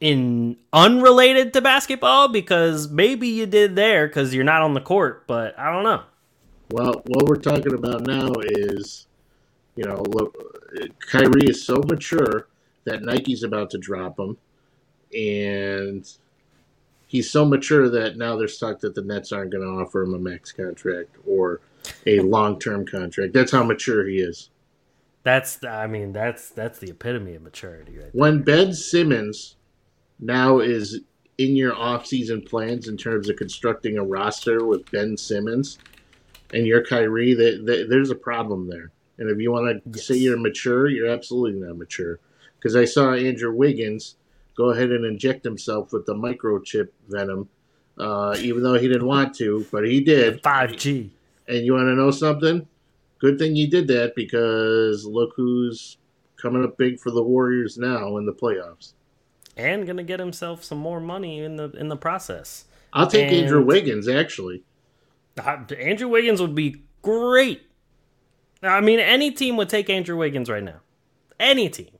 Speaker 2: in unrelated to basketball because maybe you did there because you're not on the court, but I don't know.
Speaker 3: Well, what we're talking about now is, you know, look, Kyrie is so mature that Nike's about to drop him, and he's so mature that now they're stuck that the Nets aren't going to offer him a max contract or a [LAUGHS] long-term contract. That's how mature he is.
Speaker 2: That's I mean that's that's the epitome of maturity, right?
Speaker 3: When Ben Simmons now is in your off-season plans in terms of constructing a roster with Ben Simmons and you're Kyrie, that there's a problem there. And if you want to
Speaker 2: Yes.
Speaker 3: say you're mature, you're absolutely not mature. Because I saw Andrew Wiggins go ahead and inject himself with the microchip venom, uh, even though he didn't want to, but he did.
Speaker 2: 5G.
Speaker 3: And you want to know something? Good thing he did that because look who's coming up big for the Warriors now in the playoffs.
Speaker 2: And gonna get himself some more money in the in the process.
Speaker 3: I'll take
Speaker 2: And-
Speaker 3: Andrew Wiggins actually.
Speaker 2: Uh, Andrew Wiggins would be great. I mean, any team would take Andrew Wiggins right now. Any team.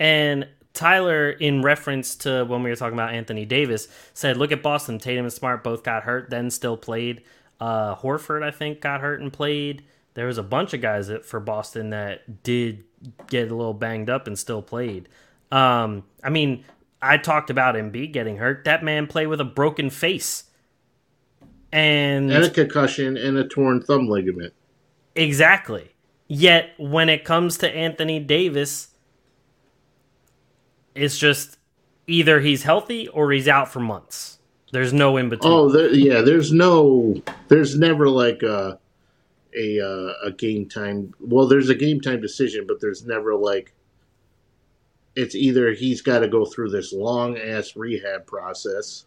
Speaker 2: And Tyler, in reference to when we were talking about Anthony Davis, said, "Look at Boston. Tatum and Smart both got hurt, then still played. Uh, Horford, I think, got hurt and played. There was a bunch of guys that, for Boston that did get a little banged up and still played. Um, I mean, I talked about Embiid getting hurt. That man played with a broken face." And
Speaker 3: And a concussion and a torn thumb ligament.
Speaker 2: Exactly. Yet when it comes to Anthony Davis, it's just either he's healthy or he's out for months. There's no in between.
Speaker 3: Oh, there, yeah. There's no. There's never like a a uh, a game time. Well, there's a game time decision, but there's never like. It's either he's got to go through this long ass rehab process.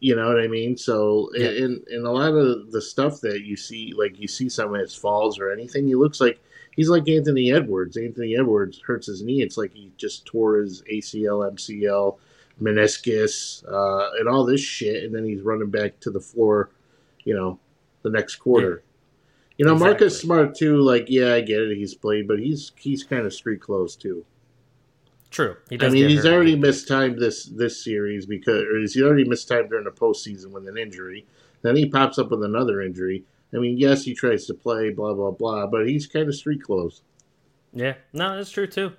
Speaker 3: You know what I mean? So,
Speaker 2: Yeah.
Speaker 3: in in a lot of the stuff that you see, like you see some of his falls or anything, he looks like he's like Anthony Edwards. Anthony Edwards hurts his knee. It's like he just tore his ACL, MCL, meniscus, uh, and all this shit, and then he's running back to the floor, you know, the next quarter. You know, Marcus Smart too. Like, yeah, I get it. He's played, but he's he's kind of street clothes too.
Speaker 2: True. He
Speaker 3: I mean, he's
Speaker 2: hurt.
Speaker 3: already missed time this this series because, or he's already missed time during the postseason with an injury. Then he pops up with another injury. I mean, yes, he tries to play, blah blah blah, but he's kind of street clothes.
Speaker 2: Yeah. No, that's true too.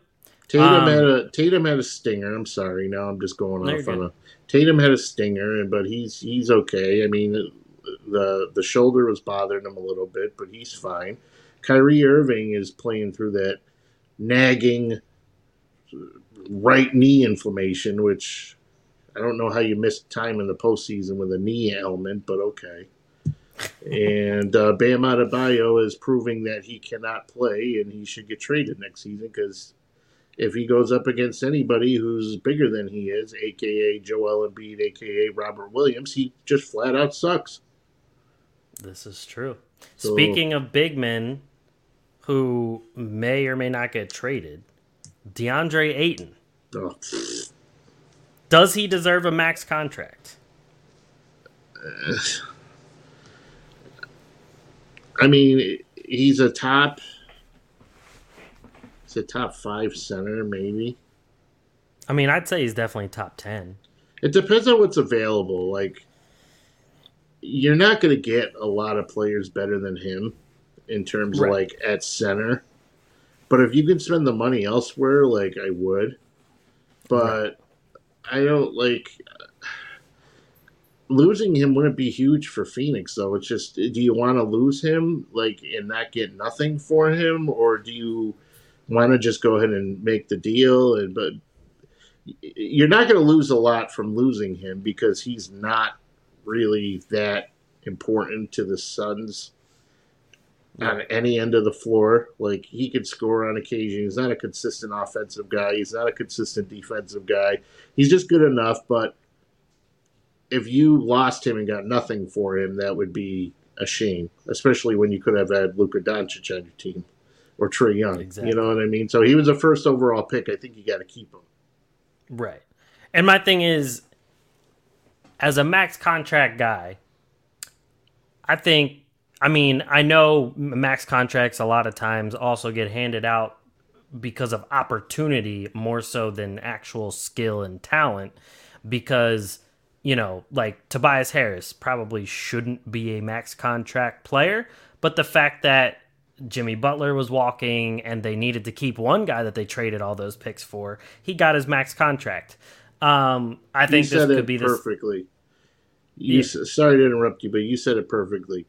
Speaker 3: Tatum
Speaker 2: Um,
Speaker 3: had a Tatum had a stinger. I'm sorry. Now I'm just going off on a Tatum had a stinger, but he's he's okay. I mean, the the shoulder was bothering him a little bit, but he's fine. Kyrie Irving is playing through that nagging right knee inflammation, which I don't know how you missed time in the postseason with a knee ailment, but okay. And uh, Bam Adebayo is proving that he cannot play and he should get traded next season because if he goes up against anybody who's bigger than he is, aka Joel Embiid, aka Robert Williams, he just flat out sucks.
Speaker 2: This is true.
Speaker 3: So-
Speaker 2: Speaking of big men who may or may not get traded, DeAndre Ayton.
Speaker 3: Oh,
Speaker 2: Does he deserve a max contract? [LAUGHS]
Speaker 3: I mean, he's a top. He's a top five center, maybe.
Speaker 2: I mean, I'd say he's definitely top 10.
Speaker 3: It depends on what's available. Like, you're not going to get a lot of players better than him in terms
Speaker 2: Right.
Speaker 3: of like at center. But if you can spend the money elsewhere, like I would. But I don't like losing him wouldn't be huge for Phoenix though. It's just do you want to lose him like and not get nothing for him or do you want to just go ahead and make the deal and but you're not going to lose a lot from losing him because he's not really that important to the Suns on any end of the floor. Like he could score on occasion. He's not a consistent offensive guy. He's not a consistent defensive guy. He's just good enough. But if you lost him and got nothing for him, that would be a shame. Especially when you could have had Luka Doncic on your team or Trae Young.
Speaker 2: Exactly.
Speaker 3: You know what I mean? So he was a first overall pick. I think you got to keep him.
Speaker 2: Right. And my thing is, as a max contract guy, I think, I mean, I know max contracts a lot of times also get handed out because of opportunity more so than actual skill and talent. Because, you know, like Tobias Harris probably shouldn't be a max contract player, but the fact that Jimmy Butler was walking and they needed to keep one guy that they traded all those picks for, he got his max contract. Um, I think
Speaker 3: you
Speaker 2: this could be this.
Speaker 3: perfectly. You
Speaker 2: Yeah.
Speaker 3: s sorry to interrupt you, but you said it perfectly.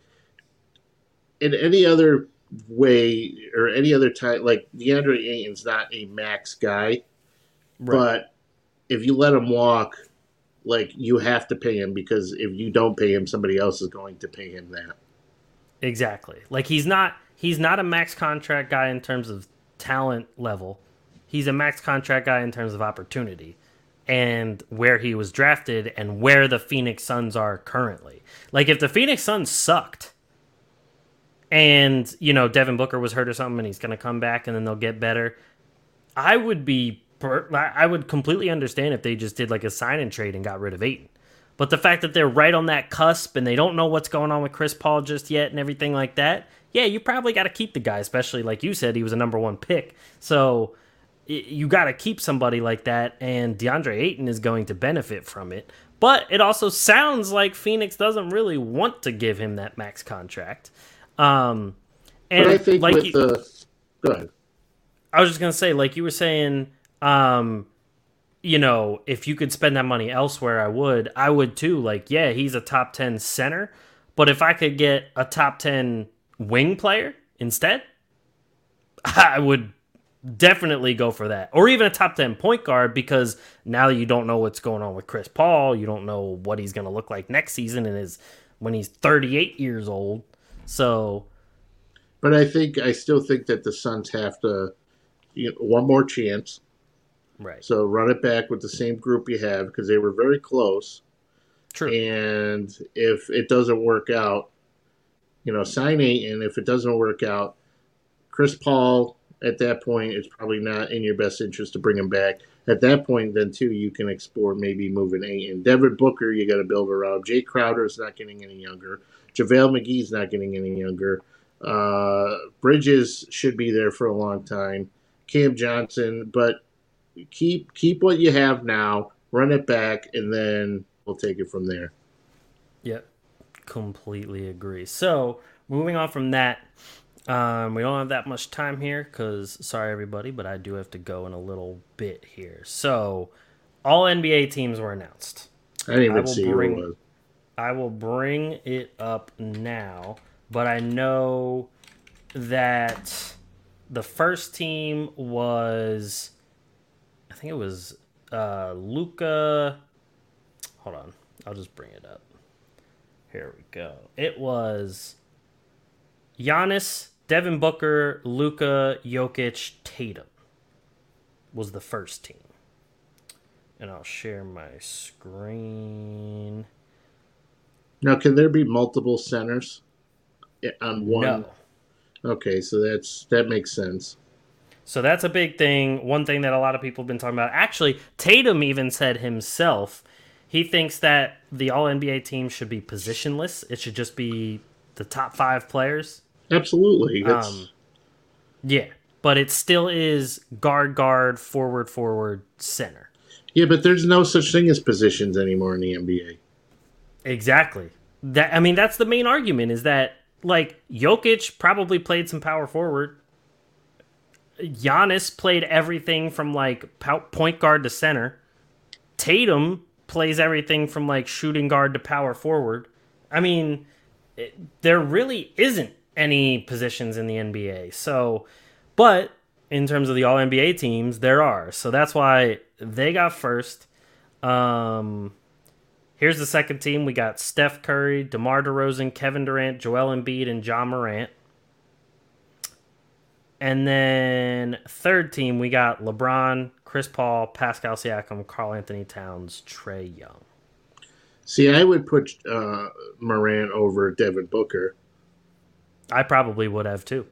Speaker 3: In any other way or any other time, like DeAndre Ayton's not a max guy,
Speaker 2: Right.
Speaker 3: but if you let him walk, like you have to pay him because if you don't pay him, somebody else is going to pay him that.
Speaker 2: Exactly. Like he's not he's not a max contract guy in terms of talent level. He's a max contract guy in terms of opportunity and where he was drafted and where the Phoenix Suns are currently. Like if the Phoenix Suns sucked and, you know, Devin Booker was hurt or something and he's going to come back and then they'll get better, I would be I would completely understand if they just did like a sign and trade and got rid of Ayton. But the fact that they're right on that cusp and they don't know what's going on with Chris Paul just yet and everything like that, yeah, you probably got to keep the guy, especially like you said, he was a number one pick. So you got to keep somebody like that, and DeAndre Ayton is going to benefit from it. But it also sounds like Phoenix doesn't really want to give him that max contract. Um, and
Speaker 3: but I think
Speaker 2: like
Speaker 3: with
Speaker 2: you,
Speaker 3: the go ahead.
Speaker 2: I was just gonna say, like you were saying, um, you know, if you could spend that money elsewhere, I would. I would too. Like, yeah, he's a top ten center, but if I could get a top ten wing player instead, [LAUGHS] I would definitely go for that. Or even a top 10 point guard because now you don't know what's going on with Chris Paul. You don't know what he's going to look like next season and is when he's 38 years old. So
Speaker 3: but I think I still think that the Suns have to you know, one more chance.
Speaker 2: Right.
Speaker 3: So run it back with the same group you have because they were very close.
Speaker 2: True.
Speaker 3: And if it doesn't work out, you know, sign Ayton. If it doesn't work out, Chris Paul at that point, it's probably not in your best interest to bring him back. At that point, then too, you can explore maybe moving Ayton. Devin Booker, you got to build around. Jae Crowder is not getting any younger. JaVale McGee's not getting any younger. Uh, Bridges should be there for a long time. Cam Johnson, but keep keep what you have now, run it back, and then we'll take it from there.
Speaker 2: Yep, completely agree. So moving on from that, um, we don't have that much time here because, sorry everybody, but I do have to go in a little bit here. So, all NBA teams were announced.
Speaker 3: I didn't even
Speaker 2: I
Speaker 3: see
Speaker 2: bring-
Speaker 3: who it was.
Speaker 2: I will bring it up now, but I know that the first team was, think it was uh, Luka. Hold on, I'll just bring it up. Here we go. It was Giannis, Devin Booker, Luka, Jokic, Tatum was the first team. And I'll share my screen.
Speaker 3: Now, can there be multiple centers on one?
Speaker 2: No.
Speaker 3: Okay, so that's that makes sense.
Speaker 2: So that's a big thing. One thing that a lot of people have been talking about. Actually, Tatum even said himself he thinks that the All NBA team should be positionless. It should just be the top five players.
Speaker 3: Absolutely.
Speaker 2: Um, yeah, but it still is guard, guard, forward, forward, center.
Speaker 3: yeah, but there's no such thing as positions anymore in the NBA.
Speaker 2: Exactly. That I mean, that's the main argument is that like Jokic probably played some power forward. Giannis played everything from like point guard to center. Tatum plays everything from like shooting guard to power forward. I mean, it, there really isn't any positions in the NBA. So, but in terms of the All NBA teams, there are. So that's why they got first. Um, Here's the second team. We got Steph Curry, DeMar DeRozan, Kevin Durant, Joel Embiid, and Ja Morant. And then third team, we got LeBron, Chris Paul, Pascal Siakam, Karl Anthony Towns, Trae Young.
Speaker 3: See, I would put uh, Moran over Devin Booker,
Speaker 2: I probably would have too.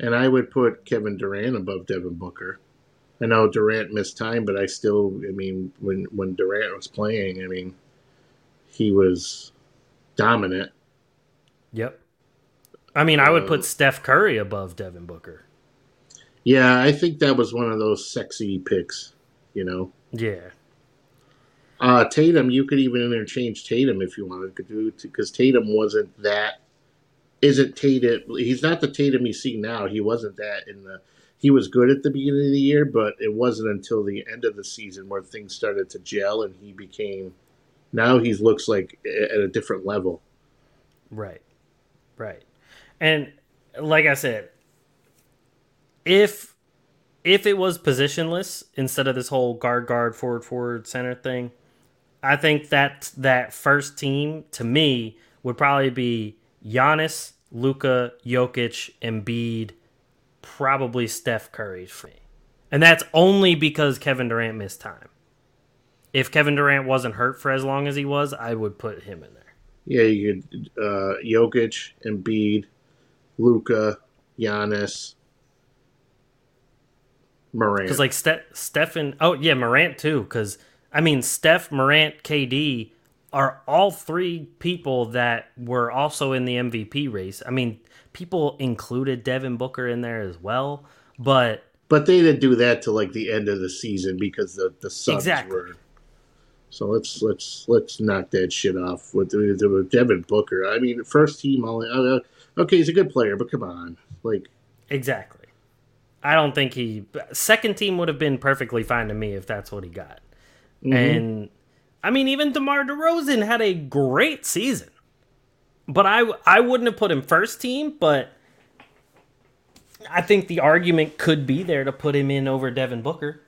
Speaker 3: and I would put Kevin Durant above Devin Booker. I know Durant missed time, but I still, I mean, when when Durant was playing, I mean, he was dominant.
Speaker 2: Yep. I mean, I would
Speaker 3: Uh,
Speaker 2: put Steph Curry above Devin Booker.
Speaker 3: Yeah, I think that was one of those sexy picks, you know.
Speaker 2: Yeah.
Speaker 3: Uh, Tatum, you could even interchange Tatum if you wanted to do because Tatum wasn't that. Isn't Tatum? He's not the Tatum you see now. He wasn't that in the. He was good at the beginning of the year, but it wasn't until the end of the season where things started to gel and he became. Now he looks like at a different level.
Speaker 2: Right. Right. And like I said, if if it was positionless instead of this whole guard guard forward forward center thing, I think that that first team to me would probably be Giannis, Luka, Jokic, Embiid, probably Steph Curry for me. And that's only because Kevin Durant missed time. If Kevin Durant wasn't hurt for as long as he was, I would put him in there.
Speaker 3: Yeah, you could uh, Jokic, Embiid, Luka, Giannis, Morant.
Speaker 2: Because like Ste- Stephen, oh yeah, Morant too. Because I mean, Steph, Morant, KD are all three people that were also in the MVP race. I mean, people included Devin Booker in there as well, but
Speaker 3: but they didn't do that till like the end of the season because the the Suns
Speaker 2: Exactly.
Speaker 3: were. So let's let's let's knock that shit off with, with, Devin Booker. I mean, first team all. Uh, okay, he's a good player, but come on, like
Speaker 2: exactly. I don't think he second team would have been perfectly fine to me if that's what he got. And I mean, even DeMar DeRozan had a great season, but I I wouldn't have put him first team. But I think the argument could be there to put him in over Devin Booker.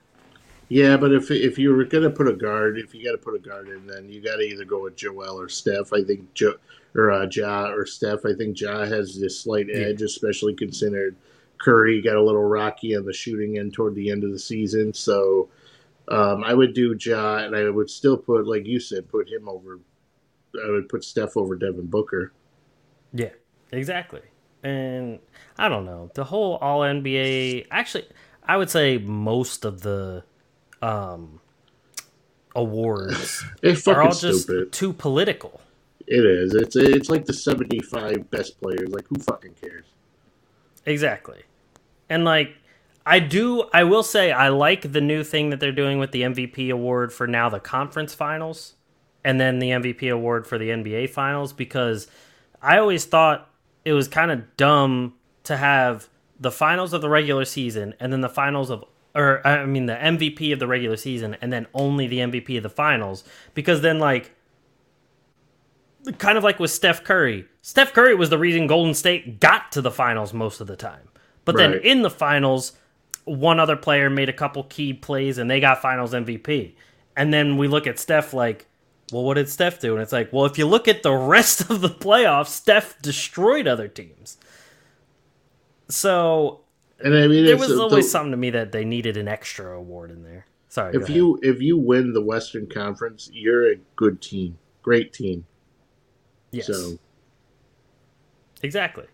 Speaker 3: Yeah, but if if you were gonna put a guard, if you got to put a guard in, then you got to either go with Joel or Steph. I think jo, or uh, Ja or Steph. I think Ja has this slight edge, especially considered Curry got a little rocky on the shooting end toward the end of the season. So um, I would do Ja, and I would still put, like you said, put him over. I would put Steph over Devin Booker.
Speaker 2: Yeah, exactly. And I don't know the whole All NBA. Actually, I would say most of the um, awards [LAUGHS] are all just
Speaker 3: stupid.
Speaker 2: too political.
Speaker 3: It is. It's it's like the seventy-five best players. Like who fucking cares?
Speaker 2: Exactly. And like I do I will say I like the new thing that they're doing with the MVP award for now the conference finals and then the MVP award for the NBA finals because I always thought it was kind of dumb to have the finals of the regular season and then the finals of or I mean the MVP of the regular season and then only the MVP of the finals because then like kind of like with Steph Curry. Steph Curry was the reason Golden State got to the finals most of the time. But then in the finals, one other player made a couple key plays and they got finals MVP. And then we look at Steph like, well, what did Steph do? And it's like, well, if you look at the [LAUGHS] rest of the playoffs, Steph destroyed other teams. So
Speaker 3: And I mean,
Speaker 2: there was
Speaker 3: the-
Speaker 2: always something to me that they needed an extra award in there. Sorry.
Speaker 3: if you if you win the Western Conference, you're a good team, great team.
Speaker 2: yes.
Speaker 3: So
Speaker 2: Exactly.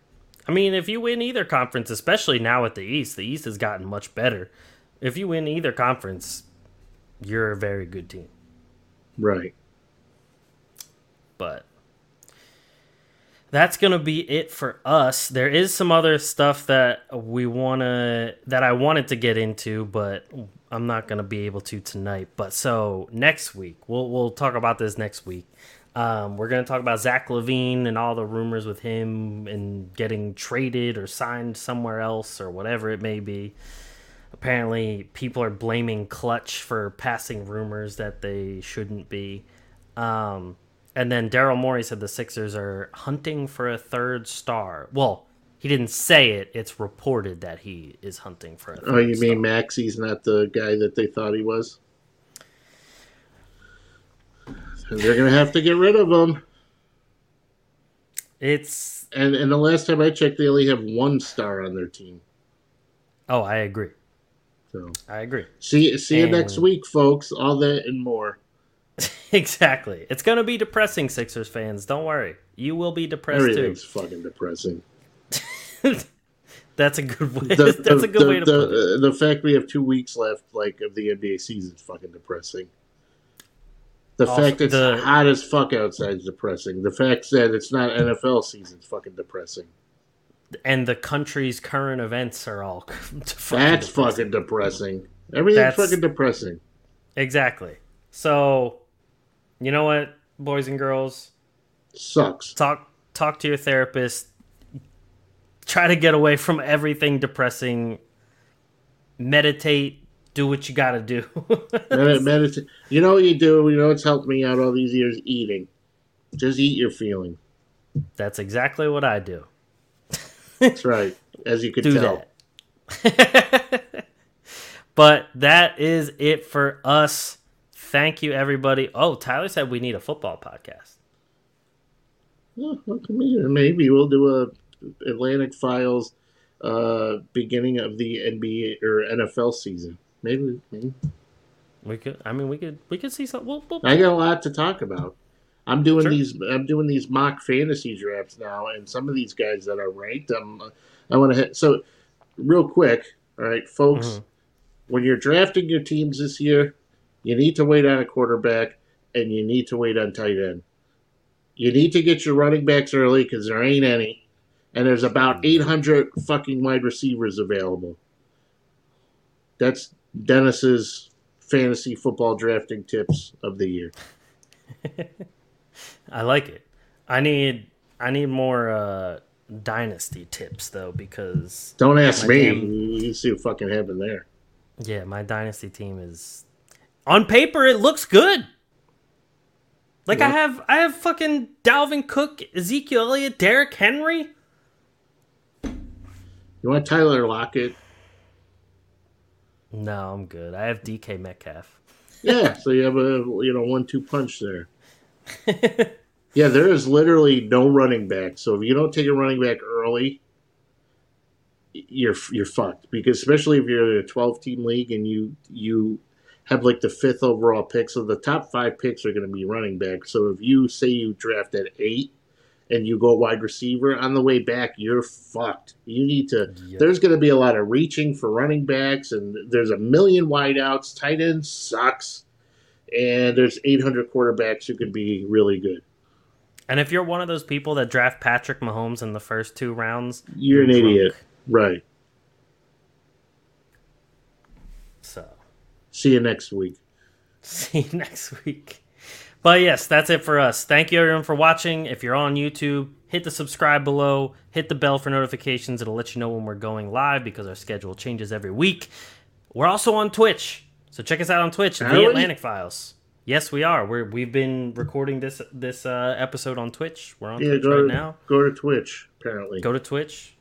Speaker 2: I mean, if you win either conference, especially now at the East, the East has gotten much better. If you win either conference, you're a very good team.
Speaker 3: right.
Speaker 2: But that's going to be it for us. There is some other stuff that we want to that I wanted to get into, but I'm not going to be able to tonight. But so next week, we'll we'll talk about this next week. Um, we're going to talk about Zach LaVine and all the rumors with him and getting traded or signed somewhere else or whatever it may be. Apparently, people are blaming Klutch for passing rumors that they shouldn't be. Um, and then Daryl Morey said the Sixers are hunting for a third star. Well, he didn't say it. It's reported that he is hunting for a third
Speaker 3: Oh, you
Speaker 2: star.
Speaker 3: mean Maxey's not the guy that they thought he was? They're gonna have to get rid of them.
Speaker 2: It's
Speaker 3: And and the last time I checked, they only have one star on their team.
Speaker 2: oh, I agree.
Speaker 3: So
Speaker 2: I agree.
Speaker 3: see see you next week, folks. All that and more. [LAUGHS]
Speaker 2: exactly. It's gonna be depressing, Sixers fans. Don't worry. You will be depressed
Speaker 3: Everything's fucking depressing. [LAUGHS]
Speaker 2: That's a good way.
Speaker 3: The, [LAUGHS]
Speaker 2: That's
Speaker 3: the-
Speaker 2: a good
Speaker 3: the-
Speaker 2: way to
Speaker 3: the,
Speaker 2: put it.
Speaker 3: the fact we have two weeks left, like of the NBA season, is fucking depressing. The
Speaker 2: Also,
Speaker 3: fact it's
Speaker 2: the-
Speaker 3: hot as fuck outside is depressing. The fact that it's not NFL season is fucking depressing.
Speaker 2: And the country's current events are all [LAUGHS] fucking
Speaker 3: That's
Speaker 2: depressing.
Speaker 3: fucking depressing. Everything's
Speaker 2: That's-
Speaker 3: fucking depressing.
Speaker 2: Exactly. So, you know what, boys and girls,
Speaker 3: Sucks.
Speaker 2: talk talk to your therapist. Try to get away from everything depressing. Meditate. Do what you got to do. [LAUGHS]
Speaker 3: Medi- you know what you do? You know what's helped me out all these years? Eating. Just eat your feeling.
Speaker 2: That's exactly what I do.
Speaker 3: That's right. As you could
Speaker 2: Do
Speaker 3: tell.
Speaker 2: that. [LAUGHS] but that is it for us. Thank you, everybody. Oh, Tyler said we need a football podcast.
Speaker 3: Well, look at me. Maybe we'll do a Atlantic Files uh, beginning of the NBA or NFL season. Maybe, maybe.
Speaker 2: We could. I mean, we could. We could see something. We'll, we'll,
Speaker 3: I got a lot to talk about. I'm doing
Speaker 2: Sure.
Speaker 3: these. I'm doing these mock fantasy drafts now, and some of these guys that are ranked, I'm, I want to hit. So, real quick, all right, folks,
Speaker 2: Mhm.
Speaker 3: when you're drafting your teams this year, you need to wait on a quarterback, and you need to wait on tight end. You need to get your running backs early because there ain't any, and there's about 800 fucking wide receivers available. That's Dennis's fantasy football drafting tips of the year. [LAUGHS]
Speaker 2: I like it. I need. I need more uh, dynasty tips though, because
Speaker 3: Don't ask me.
Speaker 2: damn-
Speaker 3: You see what fucking happened there.
Speaker 2: yeah, my dynasty team is on paper. It looks good. Like I have, I have fucking Dalvin Cook, Ezekiel Elliott, Derrick Henry.
Speaker 3: You want Tyler Lockett?
Speaker 2: No, I'm good. I have DK Metcalf.
Speaker 3: Yeah, [LAUGHS] so you have a you know one two punch there. [LAUGHS] yeah, there is literally no running back. So if you don't take a running back early, you're you're fucked. Because especially if you're in a 12 team league and you you have like the fifth overall pick, so the top five picks are going to be running back. So if you say you draft at eight and you go wide receiver on the way back, you're fucked. You need to.
Speaker 2: Yep.
Speaker 3: There's going to be a lot of reaching for running backs, and there's a million wideouts. Tight end sucks, and there's 800 quarterbacks who could be really good.
Speaker 2: And if you're one of those people that draft Patrick Mahomes in the first two rounds,
Speaker 3: You're an
Speaker 2: drunk.
Speaker 3: idiot, right?
Speaker 2: So
Speaker 3: See you next week. [LAUGHS]
Speaker 2: see you next week. But yes, that's it for us. Thank you everyone for watching. If you're on YouTube, hit the subscribe below, hit the bell for notifications. It'll let you know when we're going live because our schedule changes every week. We're also on Twitch. So check us out on Twitch, The? Atlantic Files. Yes, we are. We're we've been recording this this uh, episode on Twitch. We're on
Speaker 3: Yeah,
Speaker 2: Twitch right
Speaker 3: to,
Speaker 2: now.
Speaker 3: go to Twitch. Apparently,
Speaker 2: go to Twitch,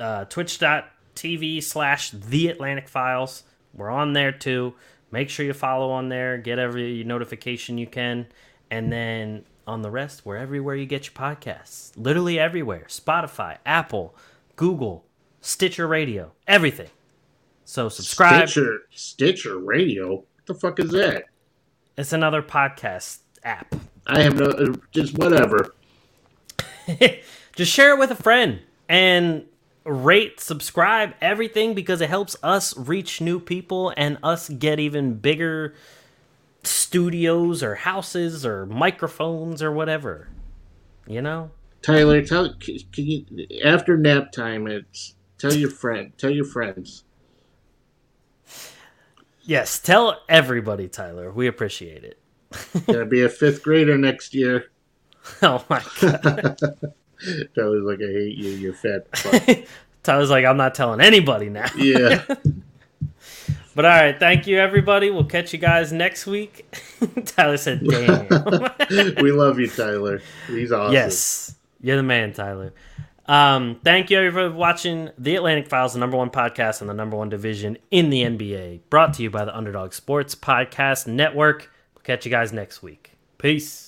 Speaker 2: uh, twitch.tv slash The Atlantic Files. We're on there too. Make sure you follow on there. Get every notification you can. And then on the rest, we're everywhere you get your podcasts. Literally everywhere Spotify, Apple, Google, Stitcher Radio, everything. So subscribe.
Speaker 3: Stitcher, Stitcher Radio. What the fuck is that?
Speaker 2: It's another podcast app.
Speaker 3: I have no, uh, just whatever. [LAUGHS]
Speaker 2: just share it with a friend and rate, subscribe, everything because it helps us reach new people and us get even bigger studios or houses or microphones or whatever. You know?
Speaker 3: Tyler, tell can you after nap time. It's tell your friend, tell your friends.
Speaker 2: Yes, tell everybody, Tyler. We appreciate it.
Speaker 3: Gonna be a fifth grader next year. [LAUGHS]
Speaker 2: Oh my god. [LAUGHS] [LAUGHS]
Speaker 3: Tyler's like, I hate you, you fat fuck. [LAUGHS]
Speaker 2: Tyler's like, I'm not telling anybody now.
Speaker 3: yeah. [LAUGHS]
Speaker 2: But all right, thank you everybody. We'll catch you guys next week. Tyler said, "Damn."
Speaker 3: we love you, Tyler. He's awesome.
Speaker 2: Yes, you're the man, Tyler. Um, thank you everybody for watching the Atlantic Files, the number one podcast and the number one division in the NBA. Brought to you by the Underdog Sports Podcast Network. We'll catch you guys next week. Peace.